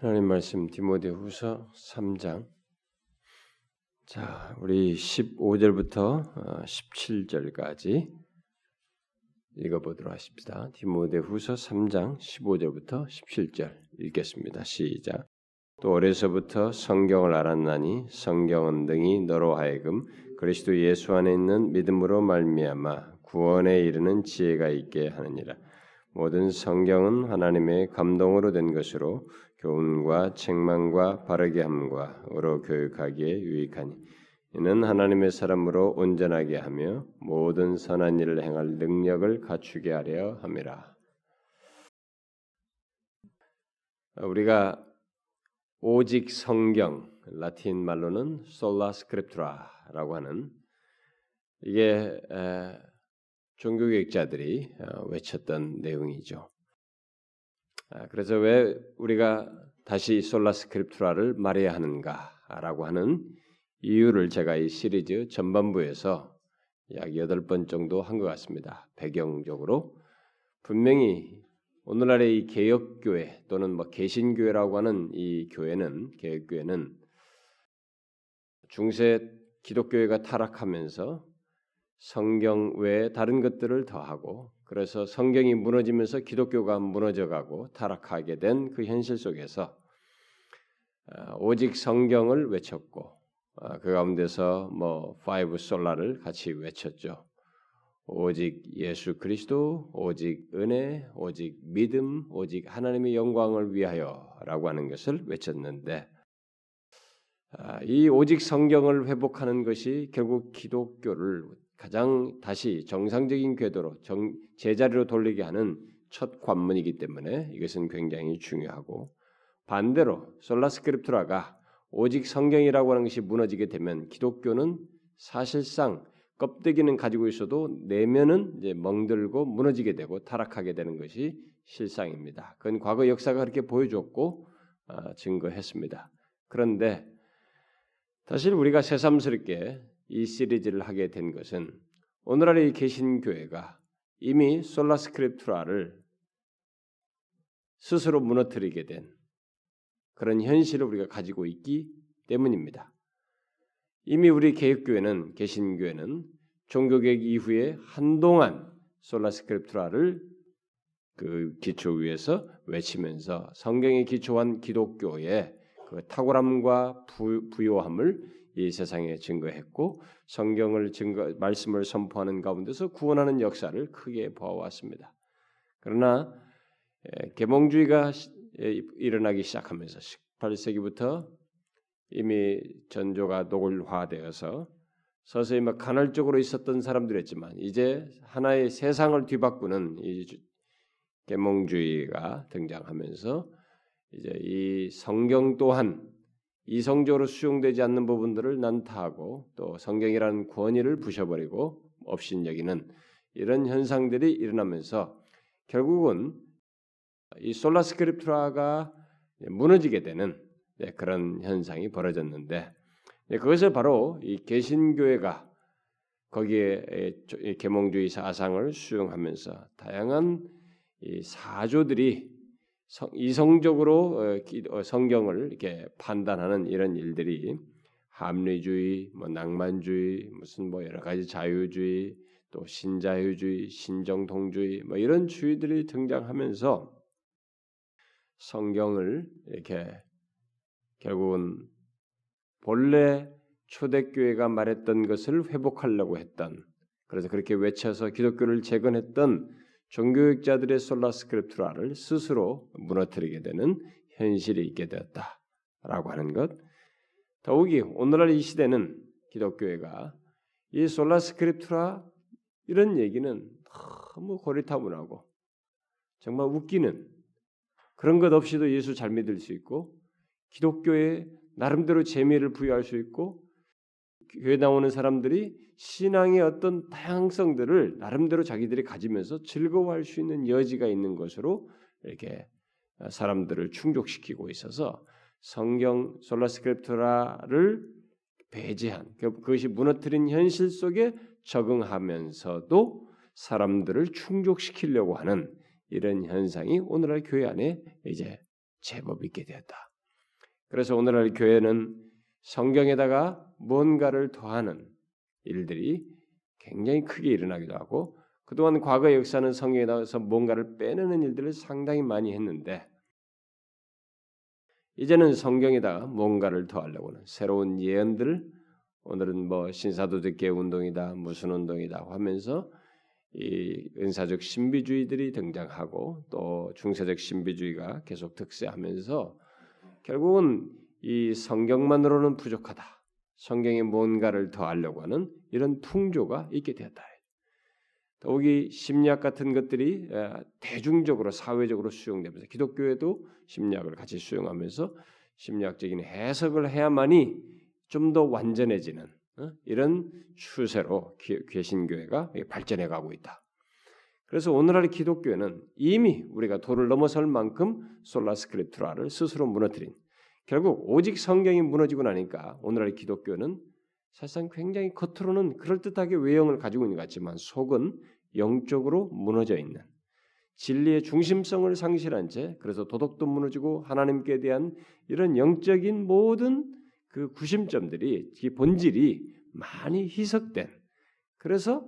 하나님 말씀 디모데후서 3장 자, 우리 15절부터 17절까지 어, 읽어 보도록 하십시다. 디모데후서 3장 15절부터 17절 읽겠습니다. 시작. 또 어려서부터 성경을 알았나니 성경은 등이 너로 하여금 그리스도 예수 안에 있는 믿음으로 말미암아 구원에 이르는 지혜가 있게 하느니라. 모든 성경은 하나님의 감동으로 된 것으로 교훈과 책망과 바르게 함과 의로 교육하기에 유익하니 이는 하나님의 사람으로 온전하게 하며 모든 선한 일을 행할 능력을 갖추게 하려 함이라. 우리가 오직 성경 라틴 말로는 Sola Scriptura라고 하는 이게 종교개혁자들이 어, 외쳤던 내용이죠. 아, 그래서 왜 우리가 다시 솔라 스크립트라를 말해야 하는가라고 하는 이유를 제가 이 시리즈 전반부에서 약 여덟 번 정도 한 것 같습니다. 배경적으로 분명히 오늘날의 이 개혁교회 또는 뭐 개신교회라고 하는 이 교회는 개혁교회는 중세 기독교회가 타락하면서 성경 외에 다른 것들을 더하고 그래서 성경이 무너지면서 기독교가 무너져가고 타락하게 된 그 현실 속에서 어, 오직 성경을 외쳤고 어, 그 가운데서 뭐 five sola를 같이 외쳤죠. 오직 예수 그리스도, 오직 은혜, 오직 믿음, 오직 하나님의 영광을 위하여라고 하는 것을 외쳤는데 아, 이 오직 성경을 회복하는 것이 결국 기독교를 가장 다시 정상적인 궤도로 정, 제자리로 돌리게 하는 첫 관문이기 때문에 이것은 굉장히 중요하고 반대로 솔라스크립트라가 오직 성경이라고 하는 것이 무너지게 되면 기독교는 사실상 껍데기는 가지고 있어도 내면은 이제 멍들고 무너지게 되고 타락하게 되는 것이 실상입니다. 그건 과거 역사가 그렇게 보여줬고 어, 증거했습니다. 그런데 사실 우리가 새삼스럽게 이 시리즈를 하게 된 것은 오늘날의 계신 교회가 이미 솔라스크립트라를 스스로 무너뜨리게 된 그런 현실을 우리가 가지고 있기 때문입니다. 이미 우리 개혁교회는 개신교회는 종교개혁 이후에 한동안 솔라스크립트라를 그 기초 위에서 외치면서 성경에 기초한 기독교의 그 탁월함과 부, 부요함을 이 세상에 증거했고 성경을 증거 말씀을 선포하는 가운데서 구원하는 역사를 크게 보아왔습니다. 그러나 계몽주의가 일어나기 시작하면서 18세기부터 이미 전조가 노골화되어서 서서히 막 간헐적으로 있었던 사람들이었지만 이제 하나의 세상을 뒤바꾸는 이 계몽주의가 등장하면서 이제 이 성경 또한 이성적으로 수용되지 않는 부분들을 난타하고 또 성경이라는 권위를 부셔버리고 업신여기는 이런 현상들이 일어나면서 결국은 이 솔라스크립트라가 무너지게 되는 네, 그런 현상이 벌어졌는데 네, 그것을 바로 이 개신교회가 거기에 계몽주의 사상을 수용하면서 다양한 사조들이 이성적으로 어, 어, 성경을 이렇게 판단하는 이런 일들이 합리주의, 뭐 낭만주의, 무슨 뭐 여러 가지 자유주의, 또 신자유주의, 신정통주의 뭐 이런 주의들이 등장하면서 성경을 이렇게 결국은 본래 초대교회가 말했던 것을 회복하려고 했던 그래서 그렇게 외쳐서 기독교를 재건했던 종교육자들의 솔라스크립트라를 스스로 무너뜨리게 되는 현실이 있게 되었다라고 하는 것. 더욱이 오늘날 이 시대는 기독교회가 이 솔라스크립트라 이런 얘기는 너무 고리타분하고 정말 웃기는 그런 것 없이도 예수 잘 믿을 수 있고 기독교에 나름대로 재미를 부여할 수 있고 교회 나오는 사람들이 신앙의 어떤 다양성들을 나름대로 자기들이 가지면서 즐거워할 수 있는 여지가 있는 것으로 이렇게 사람들을 충족시키고 있어서 성경 솔라스크립트라를 배제한 그, 그것이 무너뜨린 현실 속에 적응하면서도 사람들을 충족시키려고 하는 이런 현상이 오늘날 교회 안에 이제 제법 있게 되었다. 그래서 오늘날 교회는 성경에다가 뭔가를 더하는 일들이 굉장히 크게 일어나기도 하고 그동안 과거 역사는 성경에 나와서 뭔가를 빼내는 일들을 상당히 많이 했는데 이제는 성경에다가 뭔가를 더하려고는 새로운 예언들을 오늘은 뭐 신사도덕계 운동이다 무슨 운동이다 하면서 이 은사적 신비주의들이 등장하고 또 중세적 신비주의가 계속 득세하면서 결국은 이 성경만으로는 부족하다. 성경에 뭔가를 더하려고 하는 이런 풍조가 있게 되었다. 더욱이 심리학 같은 것들이 대중적으로 사회적으로 수용되면서 기독교에도 심리학을 같이 수용하면서 심리학적인 해석을 해야만이 좀 더 완전해지는 어? 이런 추세로 개신교회가 발전해 가고 있다. 그래서 오늘날의 기독교회는 이미 우리가 도를 넘어설 만큼 솔라스크립트라를 스스로 무너뜨린 결국 오직 성경이 무너지고 나니까 오늘날의 기독교는 사실상 굉장히 겉으로는 그럴듯하게 외형을 가지고 있는 것 같지만 속은 영적으로 무너져 있는 진리의 중심성을 상실한 채 그래서 도덕도 무너지고 하나님께 대한 이런 영적인 모든 그 구심점들이 이 본질이 많이 희석된 그래서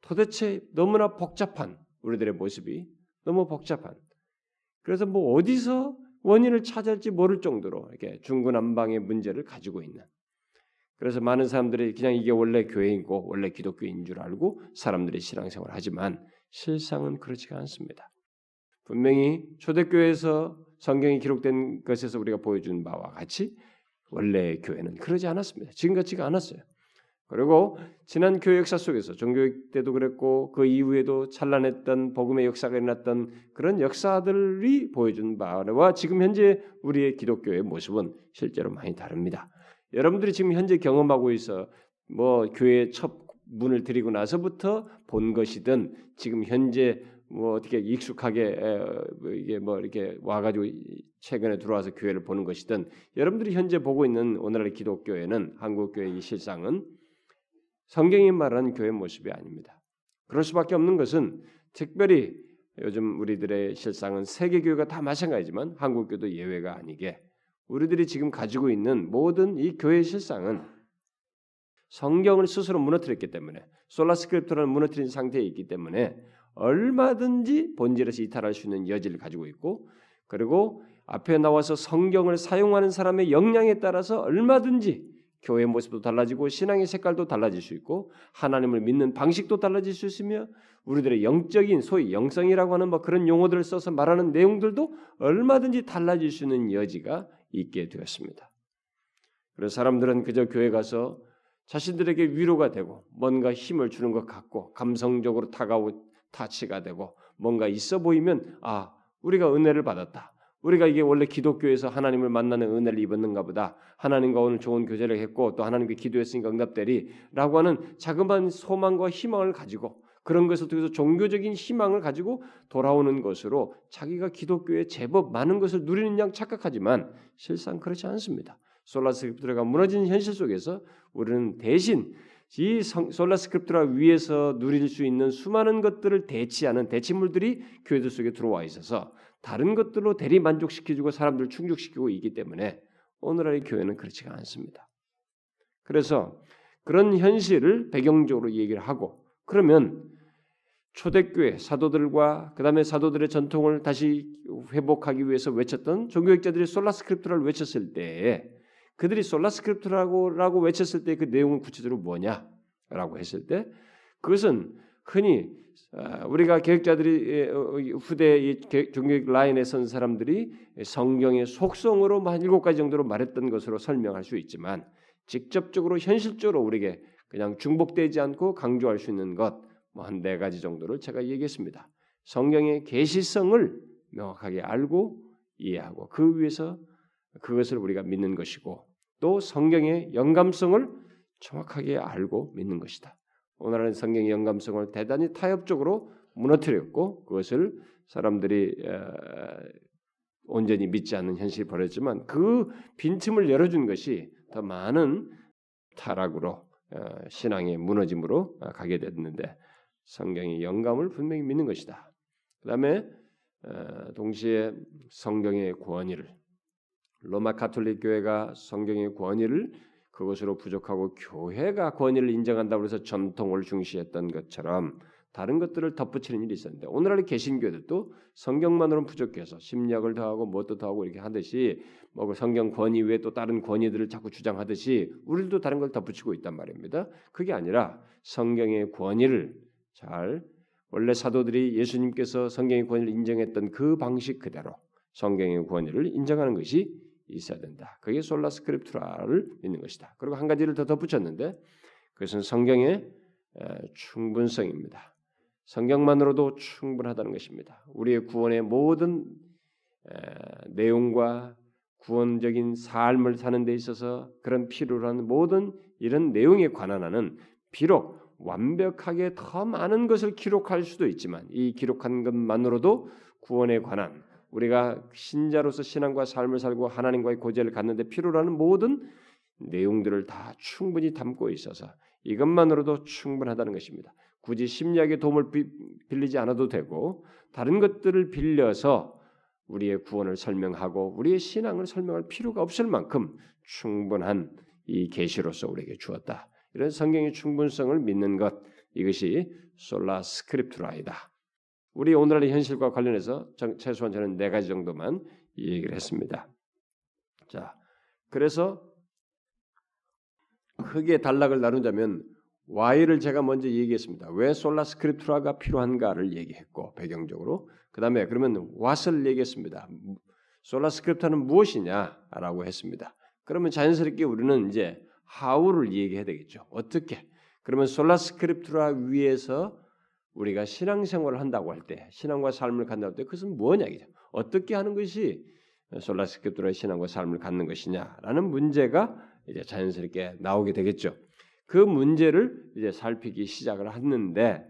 도대체 너무나 복잡한 우리들의 모습이 너무 복잡한 그래서 뭐 어디서 원인을 찾을지 모를 정도로 이렇게 중구난방의 문제를 가지고 있는 그래서 많은 사람들이 그냥 이게 원래 교회이고 원래 기독교인 줄 알고 사람들이 신앙생활을 하지만 실상은 그렇지가 않습니다. 분명히 초대교회에서 성경이 기록된 것에서 우리가 보여준 바와 같이 원래 교회는 그러지 않았습니다. 지금 같지가 않았어요. 그리고 지난 교회 역사 속에서 종교육 때도 그랬고 그 이후에도 찬란했던 복음의 역사가 일어났던 그런 역사들이 보여준 바와 지금 현재 우리의 기독교의 모습은 실제로 많이 다릅니다. 여러분들이 지금 현재 경험하고 있어 뭐 교회 첫 문을 들이고 나서부터 본 것이든 지금 현재 뭐 어떻게 익숙하게 뭐 이게 뭐 이렇게 와가지고 최근에 들어와서 교회를 보는 것이든 여러분들이 현재 보고 있는 오늘날 기독교회는 한국 교회의 실상은 성경이 말하는 교회 모습이 아닙니다. 그럴 수밖에 없는 것은 특별히 요즘 우리들의 실상은 세계 교회가 다 마찬가지지만 한국 교도 예외가 아니게 우리들이 지금 가지고 있는 모든 이 교회 실상은 성경을 스스로 무너뜨렸기 때문에 솔라스크립토를 무너뜨린 상태에 있기 때문에 얼마든지 본질에서 이탈할 수 있는 여지를 가지고 있고 그리고 앞에 나와서 성경을 사용하는 사람의 역량에 따라서 얼마든지 교회 모습도 달라지고 신앙의 색깔도 달라질 수 있고 하나님을 믿는 방식도 달라질 수 있으며 우리들의 영적인 소위 영성이라고 하는 뭐 그런 용어들을 써서 말하는 내용들도 얼마든지 달라질 수 있는 여지가 있게 되었습니다. 그래서 사람들은 그저 교회 가서 자신들에게 위로가 되고 뭔가 힘을 주는 것 같고 감성적으로 다가오 타치가 되고 뭔가 있어 보이면 아 우리가 은혜를 받았다. 우리가 이게 원래 기독교에서 하나님을 만나는 은혜를 입었는가 보다. 하나님과 오늘 좋은 교제를 했고 또 하나님께 기도했으니까 응답되리라고 하는 자그마한 소망과 희망을 가지고 그런 것을 통해서 종교적인 희망을 가지고 돌아오는 것으로 자기가 기독교에 제법 많은 것을 누리는 양 착각하지만 실상 그렇지 않습니다. 솔라스크립트가 무너진 현실 속에서 우리는 대신 이 솔라스크립트라 위에서 누릴 수 있는 수많은 것들을 대치하는 대치물들이 교회들 속에 들어와 있어서 다른 것들로 대리 만족시켜주고 사람들을 충족시키고 있기 때문에 오늘날의 교회는 그렇지가 않습니다. 그래서 그런 현실을 배경적으로 얘기를 하고 그러면 초대교회 사도들과 그 다음에 사도들의 전통을 다시 회복하기 위해서 외쳤던 종교학자들이 솔라스크립트를 외쳤을 때 그들이 솔라스크립트라고 외쳤을 때 그 내용은 구체적으로 뭐냐라고 했을 때 그것은 흔히 아, 우리가 개혁자들이 어, 어, 후대 종교육 라인에 선 사람들이 성경의 속성으로 한 일곱 가지 정도로 말했던 것으로 설명할 수 있지만 직접적으로 현실적으로 우리에게 그냥 중복되지 않고 강조할 수 있는 것 뭐 한 네 가지 정도를 제가 얘기했습니다. 성경의 계시성을 명확하게 알고 이해하고 그 위에서 그것을 우리가 믿는 것이고 또 성경의 영감성을 정확하게 알고 믿는 것이다. 오늘은 성경의 영감성을 대단히 타협적으로 무너뜨렸고 그것을 사람들이 온전히 믿지 않는 현실이 벌어졌지만 그 빈틈을 열어준 것이 더 많은 타락으로 신앙의 무너짐으로 가게 됐는데 성경의 영감을 분명히 믿는 것이다. 그 다음에 어, 동시에 성경의 권위를 로마 카톨릭 교회가 성경의 권위를 그것으로 부족하고 교회가 권위를 인정한다고 해서 전통을 중시했던 것처럼 다른 것들을 덧붙이는 일이 있었는데 오늘날 개신교들도 성경만으로는 부족해서 심리학을 더하고 뭣도 더하고 이렇게 하듯이 뭐그 성경 권위 외에 또 다른 권위들을 자꾸 주장하듯이 우리도 다른 걸 덧붙이고 있단 말입니다. 그게 아니라 성경의 권위를 잘 원래 사도들이 예수님께서 성경의 권위를 인정했던 그 방식 그대로 성경의 권위를 인정하는 것이 있어야 된다. 그게 솔라 스크립트라를 믿는 것이다. 그리고 한 가지를 더 덧붙였는데 그것은 성경의 충분성입니다. 성경만으로도 충분하다는 것입니다. 우리의 구원의 모든 내용과 구원적인 삶을 사는 데 있어서 그런 필요로 하는 모든 이런 내용에 관한 하는 비록 완벽하게 더 많은 것을 기록할 수도 있지만 이 기록한 것만으로도 구원에 관한 우리가 신자로서 신앙과 삶을 살고 하나님과의 고제를 갖는데 필요로 하는 모든 내용들을 다 충분히 담고 있어서 이것만으로도 충분하다는 것입니다. 굳이 심리학의 도움을 빌리지 않아도 되고 다른 것들을 빌려서 우리의 구원을 설명하고 우리의 신앙을 설명할 필요가 없을 만큼 충분한 이 계시로서 우리에게 주었다. 이런 성경의 충분성을 믿는 것 이것이 솔라 스크립트라이다. 우리 오늘날의 현실과 관련해서 최소한 저는 네 가지 정도만 얘기를 했습니다. 자, 그래서 크게 단락을 나누자면 Why를 제가 먼저 얘기했습니다. 왜 Sola Scriptura가 필요한가를 얘기했고 배경적으로 그 다음에 그러면 what을 얘기했습니다. Sola Scriptura는 무엇이냐라고 했습니다. 그러면 자연스럽게 우리는 이제 how를 얘기해야 되겠죠. 어떻게? 그러면 Sola Scriptura 위에서 우리가 신앙생활을 한다고 할 때, 신앙과 삶을 갖는다고 할 때, 그것은 뭐냐 이죠. 어떻게 하는 것이 Sola Scriptura의 신앙과 삶을 갖는 것이냐라는 문제가 이제 자연스럽게 나오게 되겠죠. 그 문제를 이제 살피기 시작을 했는데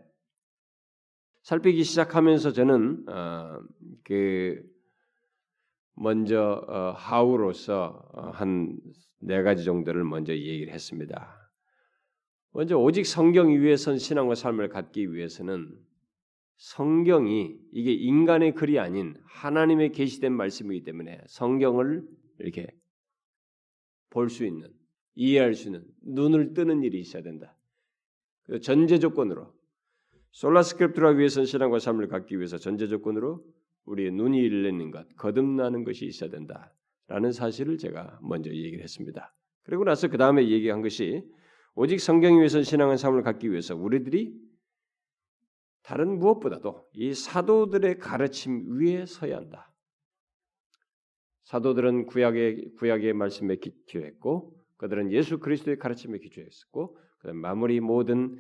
살피기 시작하면서 저는 어, 그 먼저 어, 하우로서 어, 한네 가지 정도를 먼저 얘기를 했습니다. 먼저 오직 성경 위에 선 신앙과 삶을 갖기 위해서는 성경이 이게 인간의 글이 아닌 하나님의 계시된 말씀이기 때문에 성경을 이렇게 볼 수 있는 이해할 수 있는 눈을 뜨는 일이 있어야 된다. 그 전제 조건으로 솔라스크립트라 위해선 신앙과 삶을 갖기 위해서 전제 조건으로 우리의 눈이 열리는 것, 거듭나는 것이 있어야 된다라는 사실을 제가 먼저 얘기를 했습니다. 그리고 나서 그 다음에 얘기한 것이 오직 성경 위해서 신앙의 삶을 갖기 위해서 우리들이 다른 무엇보다도 이 사도들의 가르침 위에 서야 한다. 사도들은 구약의 구약의 말씀에 기초했고 그들은 예수 그리스도의 가르침에 기초했었고 마무리 모든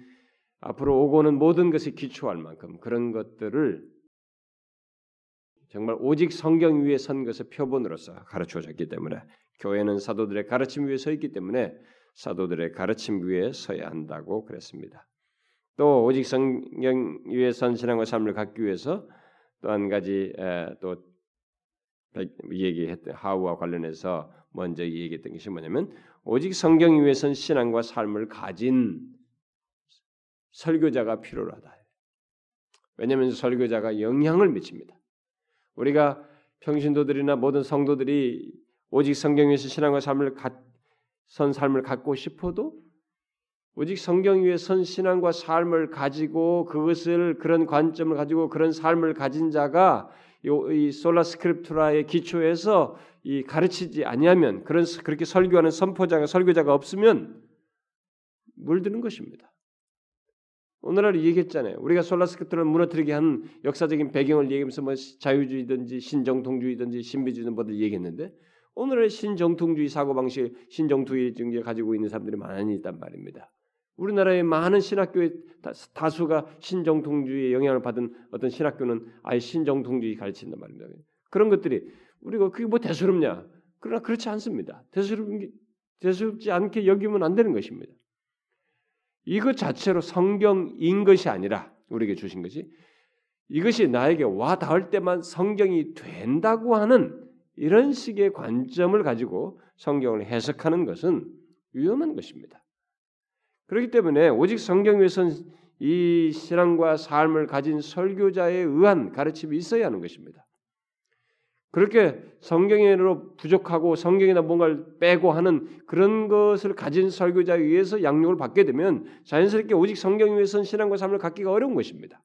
앞으로 오고 는 모든 것에 기초할 만큼 그런 것들을 정말 오직 성경 위에 선 것의 표본으로서 가르쳐졌기 때문에 교회는 사도들의 가르침 위에 서 있기 때문에 사도들의 가르침 위에 서야 한다고 그랬습니다. 또 오직 성경 위에 선 신앙과 삶을 갖기 위해서 또 한 가지 또 얘기했던 하우와 관련해서 먼저 얘기했던 것이 뭐냐면 오직 성경 위에 선 신앙과 삶을 가진 설교자가 필요하다. 왜냐하면 설교자가 영향을 미칩니다. 우리가 평신도들이나 모든 성도들이 오직 성경 위에서 신앙과 삶을 가, 선 삶을 갖고 싶어도 오직 성경 위에 선 신앙과 삶을 가지고 그것을 그런 관점을 가지고 그런 삶을 가진 자가 이 Sola Scriptura의 기초에서 이 가르치지 아니하면 그런 그렇게 설교하는 선포자가 설교자가 없으면 물드는 것입니다. 오늘날 얘기했잖아요. 우리가 Sola Scriptura를 무너뜨리게 한 역사적인 배경을 얘기하면서 뭐 자유주의든지 신정통주의든지 신비주의든 뭐들 얘기했는데 오늘의 신정통주의 사고방식, 신정통주의 가지고 있는 사람들이 많이 있단 말입니다. 우리나라의 많은 신학교의 다수가 신정통주의의 영향을 받은 어떤 신학교는 아예 신정통주의 가르친단 말입니다. 그런 것들이 우리가 그게 뭐 대수롭냐? 그러나 그렇지 않습니다. 대수롭 대수롭지 않게 여기면 안 되는 것입니다. 이것 자체로 성경인 것이 아니라 우리에게 주신 것이 이것이 나에게 와 닿을 때만 성경이 된다고 하는 이런 식의 관점을 가지고 성경을 해석하는 것은 위험한 것입니다. 그렇기 때문에 오직 성경 위에선 이 신앙과 삶을 가진 설교자에 의한 가르침이 있어야 하는 것입니다. 그렇게 성경으로 부족하고 성경이나 뭔가를 빼고 하는 그런 것을 가진 설교자에 의해서 양육을 받게 되면 자연스럽게 오직 성경 위에서는 신앙과 삶을 갖기가 어려운 것입니다.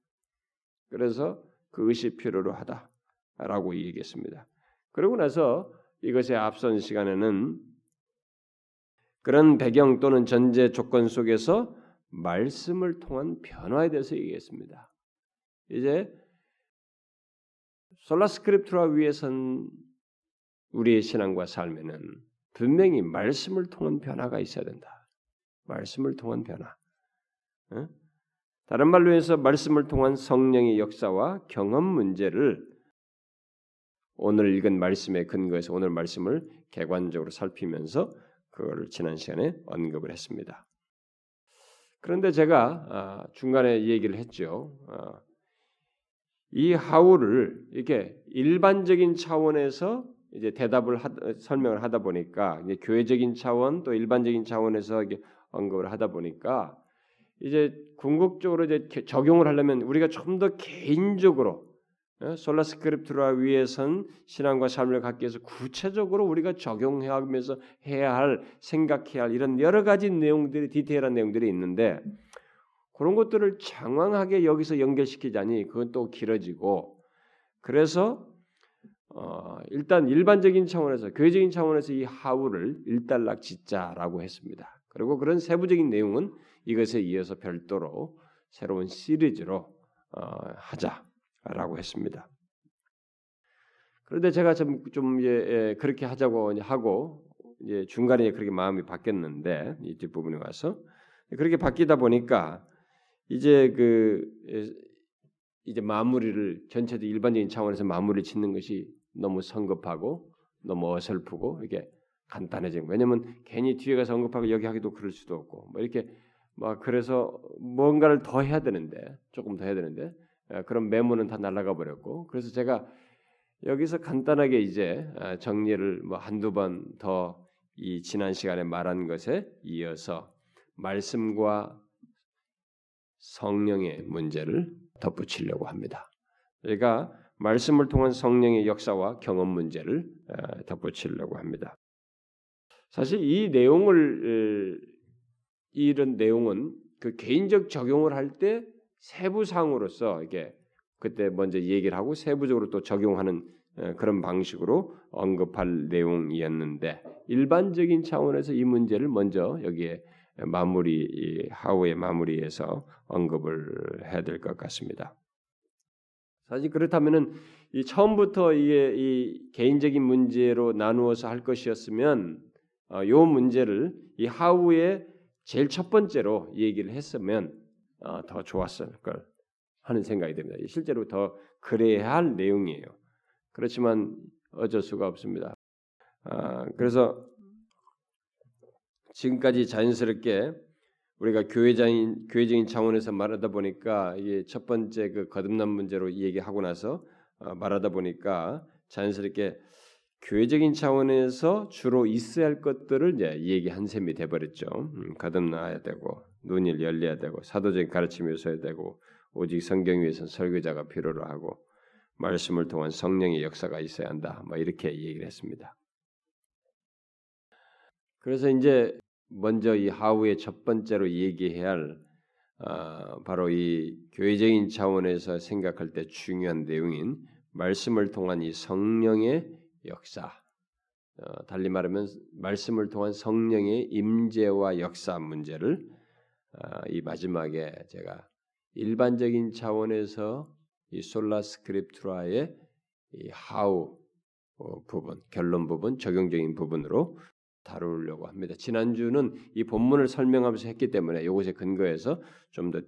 그래서 그것이 필요로 하다라고 얘기했습니다. 그러고 나서 이것에 앞선 시간에는 그런 배경 또는 전제 조건 속에서 말씀을 통한 변화에 대해서 얘기했습니다. 이제 솔라스크립트라 위에선 우리의 신앙과 삶에는 분명히 말씀을 통한 변화가 있어야 된다. 말씀을 통한 변화. 응? 다른 말로 해서 말씀을 통한 성령의 역사와 경험 문제를 오늘 읽은 말씀에 근거해서 오늘 말씀을 객관적으로 살피면서 그거를 지난 시간에 언급을 했습니다. 그런데 제가 아, 중간에 얘기를 했죠. 아, 이 하우를 이렇게 일반적인 차원에서 이제 대답을 하, 설명을 하다 보니까 이제 교회적인 차원 또 일반적인 차원에서 이게 언급을 하다 보니까 이제 궁극적으로 이제 적용을 하려면 우리가 좀 더 개인적으로 어, 솔라스크립트라 위에선 신앙과 삶을 갖기 위해서 구체적으로 우리가 적용하면서 해야 할 생각해야 할 이런 여러 가지 내용들이 디테일한 내용들이 있는데 그런 것들을 장황하게 여기서 연결시키자니 그건 또 길어지고 그래서 어, 일단 일반적인 차원에서 교회적인 차원에서 이 하우를 일단락 짓자라고 했습니다. 그리고 그런 세부적인 내용은 이것에 이어서 별도로 새로운 시리즈로 어, 하자. 라고 했습니다. 그런데 제가 좀, 좀 예, 그렇게 하자고 하고 이제 중간에 그렇게 마음이 바뀌었는데 이 뒷부분에 와서 그렇게 바뀌다 보니까 이제 그 이제 마무리를 전체도 일반적인 차원에서 마무리 짓는 것이 너무 성급하고 너무 어설프고 이게 간단해진 왜냐면 괜히 뒤에 가서 언급하고 여기 하기도 그럴 수도 없고 뭐 이렇게 막 그래서 뭔가를 더 해야 되는데 조금 더 해야 되는데 예, 그런 메모는 다 날아가 버렸고 그래서 제가 여기서 간단하게 이제 아, 정리를 뭐 한두 번 더 이 지난 시간에 말한 것에 이어서 말씀과 성령의 문제를 덧붙이려고 합니다. 저희가 말씀을 통한 성령의 역사와 경험 문제를 아, 덧붙이려고 합니다. 사실 이 내용을 이런 내용은 그 개인적 적용을 할때 세부상으로서 이게 그때 먼저 얘기를 하고 세부적으로 또 적용하는 어, 그런 방식으로 언급할 내용이었는데 일반적인 차원에서 이 문제를 먼저 여기에 마무리 하우의 마무리에서 언급을 해야 될 것 같습니다. 사실 그렇다면은 이 처음부터 이게 이 개인적인 문제로 나누어서 할 것이었으면 어, 요 문제를 이 하우의 제일 첫 번째로 얘기를 했으면 어, 더 좋았을 걸 하는 생각이 듭니다. 실제로 더 그래야 할 내용이에요. 그렇지만 어쩔 수가 없습니다. 아, 그래서 지금까지 자연스럽게 우리가 교회적인 교회적인 차원에서 말하다 보니까 이게 첫 번째 그 거듭난 문제로 얘기하고 나서 어, 말하다 보니까 자연스럽게 교회적인 차원에서 주로 있어야 할 것들을 이제 얘기한 셈이 돼버렸죠. 음, 거듭나야 되고 눈이 열려야 되고 사도적인 가르침이 있어야 되고 오직 성경 위에서 설교자가 필요로 하고 말씀을 통한 성령의 역사가 있어야 한다. 뭐 이렇게 얘기를 했습니다. 그래서 이제 먼저 이 하우의 첫 번째로 얘기해야 할 어, 바로 이 교회적인 차원에서 생각할 때 중요한 내용인 말씀을 통한 이 성령의 역사, 어, 달리 말하면 말씀을 통한 성령의 임재와 역사 문제를 어, 이 마지막에 제가 일반적인 차원에서 이 솔라 스크립트라의 이 하우 어, 부분, 결론 부분, 적용적인 부분으로 다루려고 합니다. 지난주는 이 본문을 설명하면서 했기 때문에 이것에 근거해서 좀 더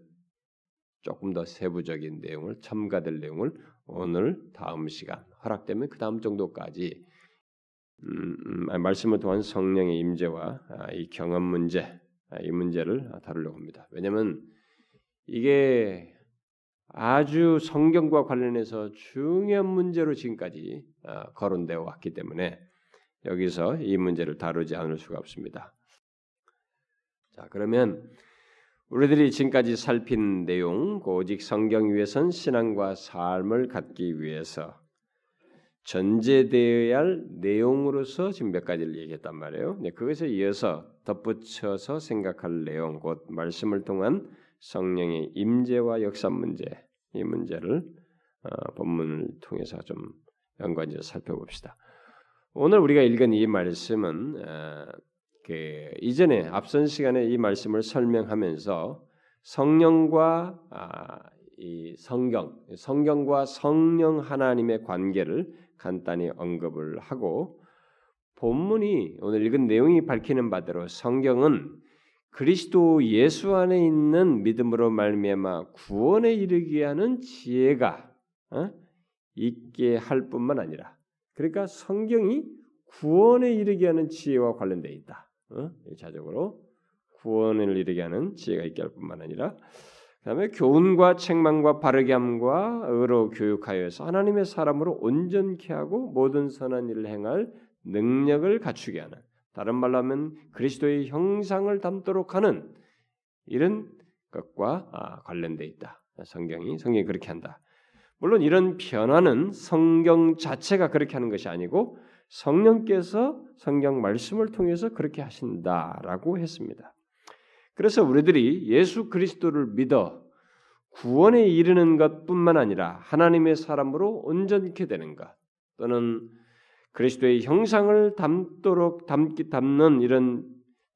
조금 더 세부적인 내용을 첨가될 내용을 오늘 다음 시간 허락되면 그 다음 정도까지 음, 음, 말씀을 통한 성령의 임재와 아, 이 경험 문제 아, 이 문제를 다루려고 합니다. 왜냐하면 이게 아주 성경과 관련해서 중요한 문제로 지금까지 아, 거론되어 왔기 때문에 여기서 이 문제를 다루지 않을 수가 없습니다. 자 그러면 우리들이 지금까지 살핀 내용, 오직 성경 위에선 신앙과 삶을 갖기 위해서 전제되어야 할 내용으로서 지금 몇 가지를 얘기했단 말이에요. 네, 그것에 이어서 덧붙여서 생각할 내용, 곧 말씀을 통한 성령의 임재와 역사 문제, 이 문제를 어, 본문을 통해서 좀 연관지어 살펴봅시다. 오늘 우리가 읽은 이 말씀은 어, 그 이전에 앞선 시간에 이 말씀을 설명하면서 성령과 아, 이 성경, 성경과 성령 하나님의 관계를 간단히 언급을 하고 본문이 오늘 읽은 내용이 밝히는 바대로 성경은 그리스도 예수 안에 있는 믿음으로 말미암아 구원에 이르게 하는 지혜가 어? 있게 할 뿐만 아니라 그러니까 성경이 구원에 이르게 하는 지혜와 관련되어 있다. 어? 자적으로 구원을 이르게 하는 지혜가 있게 할 뿐만 아니라 그다음에 교훈과 책망과 바르게 함과 의로 교육하여서 하나님의 사람으로 온전케 하고 모든 선한 일을 행할 능력을 갖추게 하는 다른 말로 하면 그리스도의 형상을 담도록 하는 이런 것과 아, 관련돼 있다. 성경이 성경이 그렇게 한다. 물론 이런 변화는 성경 자체가 그렇게 하는 것이 아니고 성령께서 성경 말씀을 통해서 그렇게 하신다라고 했습니다. 그래서 우리들이 예수 그리스도를 믿어 구원에 이르는 것뿐만 아니라 하나님의 사람으로 온전케 되는 것 또는 그리스도의 형상을 담도록 담기 담는 이런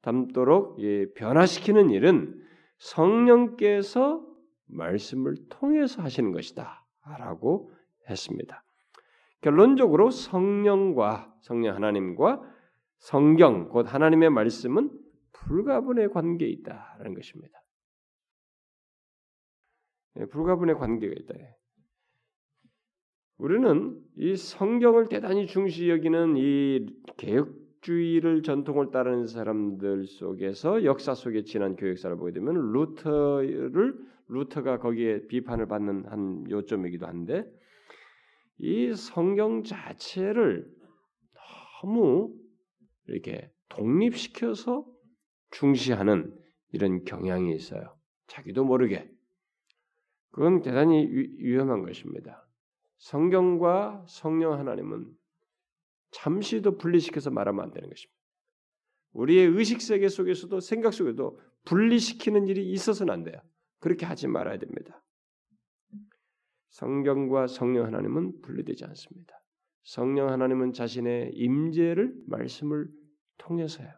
담도록 예, 변화시키는 일은 성령께서 말씀을 통해서 하시는 것이다라고 했습니다. 결론적으로 성령과 성령 하나님과 성경 곧 하나님의 말씀은 불가분의 관계에 있다라는 것입니다. 예, 불가분의 관계가 있다. 우리는 이 성경을 대단히 중시 여기는 이 개혁주의를 전통을 따르는 사람들 속에서 역사 속에 지난 교역사를 보게 되면 루터를 루터가 거기에 비판을 받는 한 요점이기도 한데 이 성경 자체를 너무 이렇게 독립시켜서 중시하는 이런 경향이 있어요. 자기도 모르게. 그건 대단히 위험한 것입니다. 성경과 성령 하나님은 잠시도 분리시켜서 말하면 안 되는 것입니다. 우리의 의식 세계 속에서도 생각 속에도 분리시키는 일이 있어서는 안 돼요. 그렇게 하지 말아야 됩니다. 성경과 성령 하나님은 분리되지 않습니다. 성령 하나님은 자신의 임재를 말씀을 통해서요.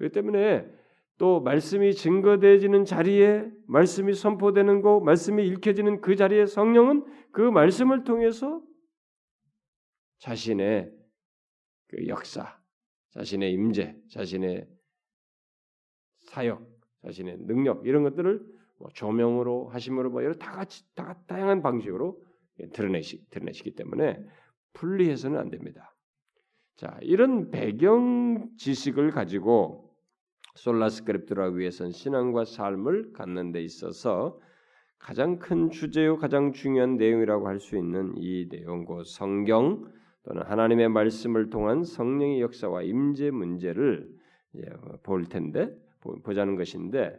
그렇기 때문에 또 말씀이 증거되어지는 자리에 말씀이 선포되는 곳, 말씀이 읽혀지는 그 자리에 성령은 그 말씀을 통해서 자신의 그 역사, 자신의 임재, 자신의 사역, 자신의 능력 이런 것들을 뭐 조명으로 하심으로 뭐 여러 다 같이 다 다양한 방식으로 드러내시 드러내시기 때문에 분리해서는 안 됩니다. 자, 이런 배경 지식을 가지고 솔라스크립트라 위해선 신앙과 삶을 갖는 데 있어서 가장 큰 주제요 가장 중요한 내용이라고 할 수 있는 이 내용고 성경 또는 하나님의 말씀을 통한 성령의 역사와 임재 문제를 볼 텐데 보자는 것인데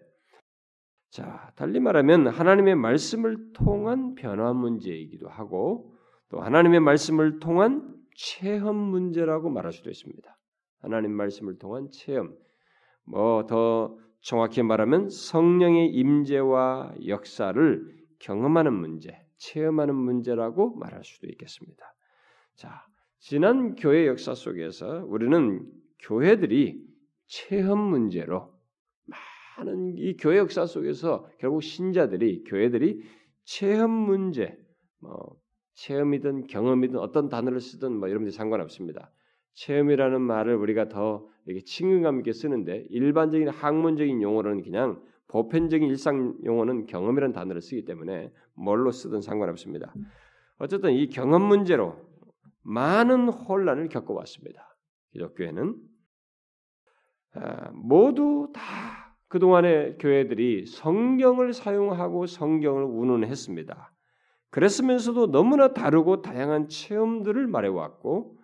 자 달리 말하면 하나님의 말씀을 통한 변화 문제이기도 하고 또 하나님의 말씀을 통한 체험 문제라고 말할 수도 있습니다. 하나님 말씀을 통한 체험 뭐 더 정확히 말하면 성령의 임재와 역사를 경험하는 문제, 체험하는 문제라고 말할 수도 있겠습니다. 자, 지난 교회 역사 속에서 우리는 교회들이 체험 문제로 많은 이 교회 역사 속에서 결국 신자들이 교회들이 체험 문제, 뭐 체험이든 경험이든 어떤 단어를 쓰든 뭐 여러분들 상관없습니다. 체험이라는 말을 우리가 더 이렇게 친근감 있게 쓰는데 일반적인 학문적인 용어로는 그냥 보편적인 일상 용어는 경험이라는 단어를 쓰기 때문에 뭘로 쓰든 상관없습니다. 어쨌든 이 경험 문제로 많은 혼란을 겪어왔습니다. 기독교회는 아, 모두 다 그동안의 교회들이 성경을 사용하고 성경을 운운했습니다. 그랬으면서도 너무나 다르고 다양한 체험들을 말해왔고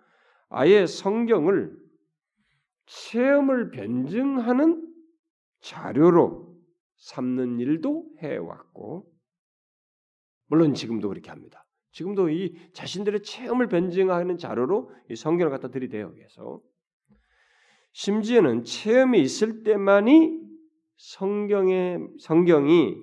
아예 성경을 체험을 변증하는 자료로 삼는 일도 해왔고 물론 지금도 그렇게 합니다. 지금도 이 자신들의 체험을 변증하는 자료로 이 성경을 갖다 들이대요. 그래서 심지어는 체험이 있을 때만이 성경의 성경이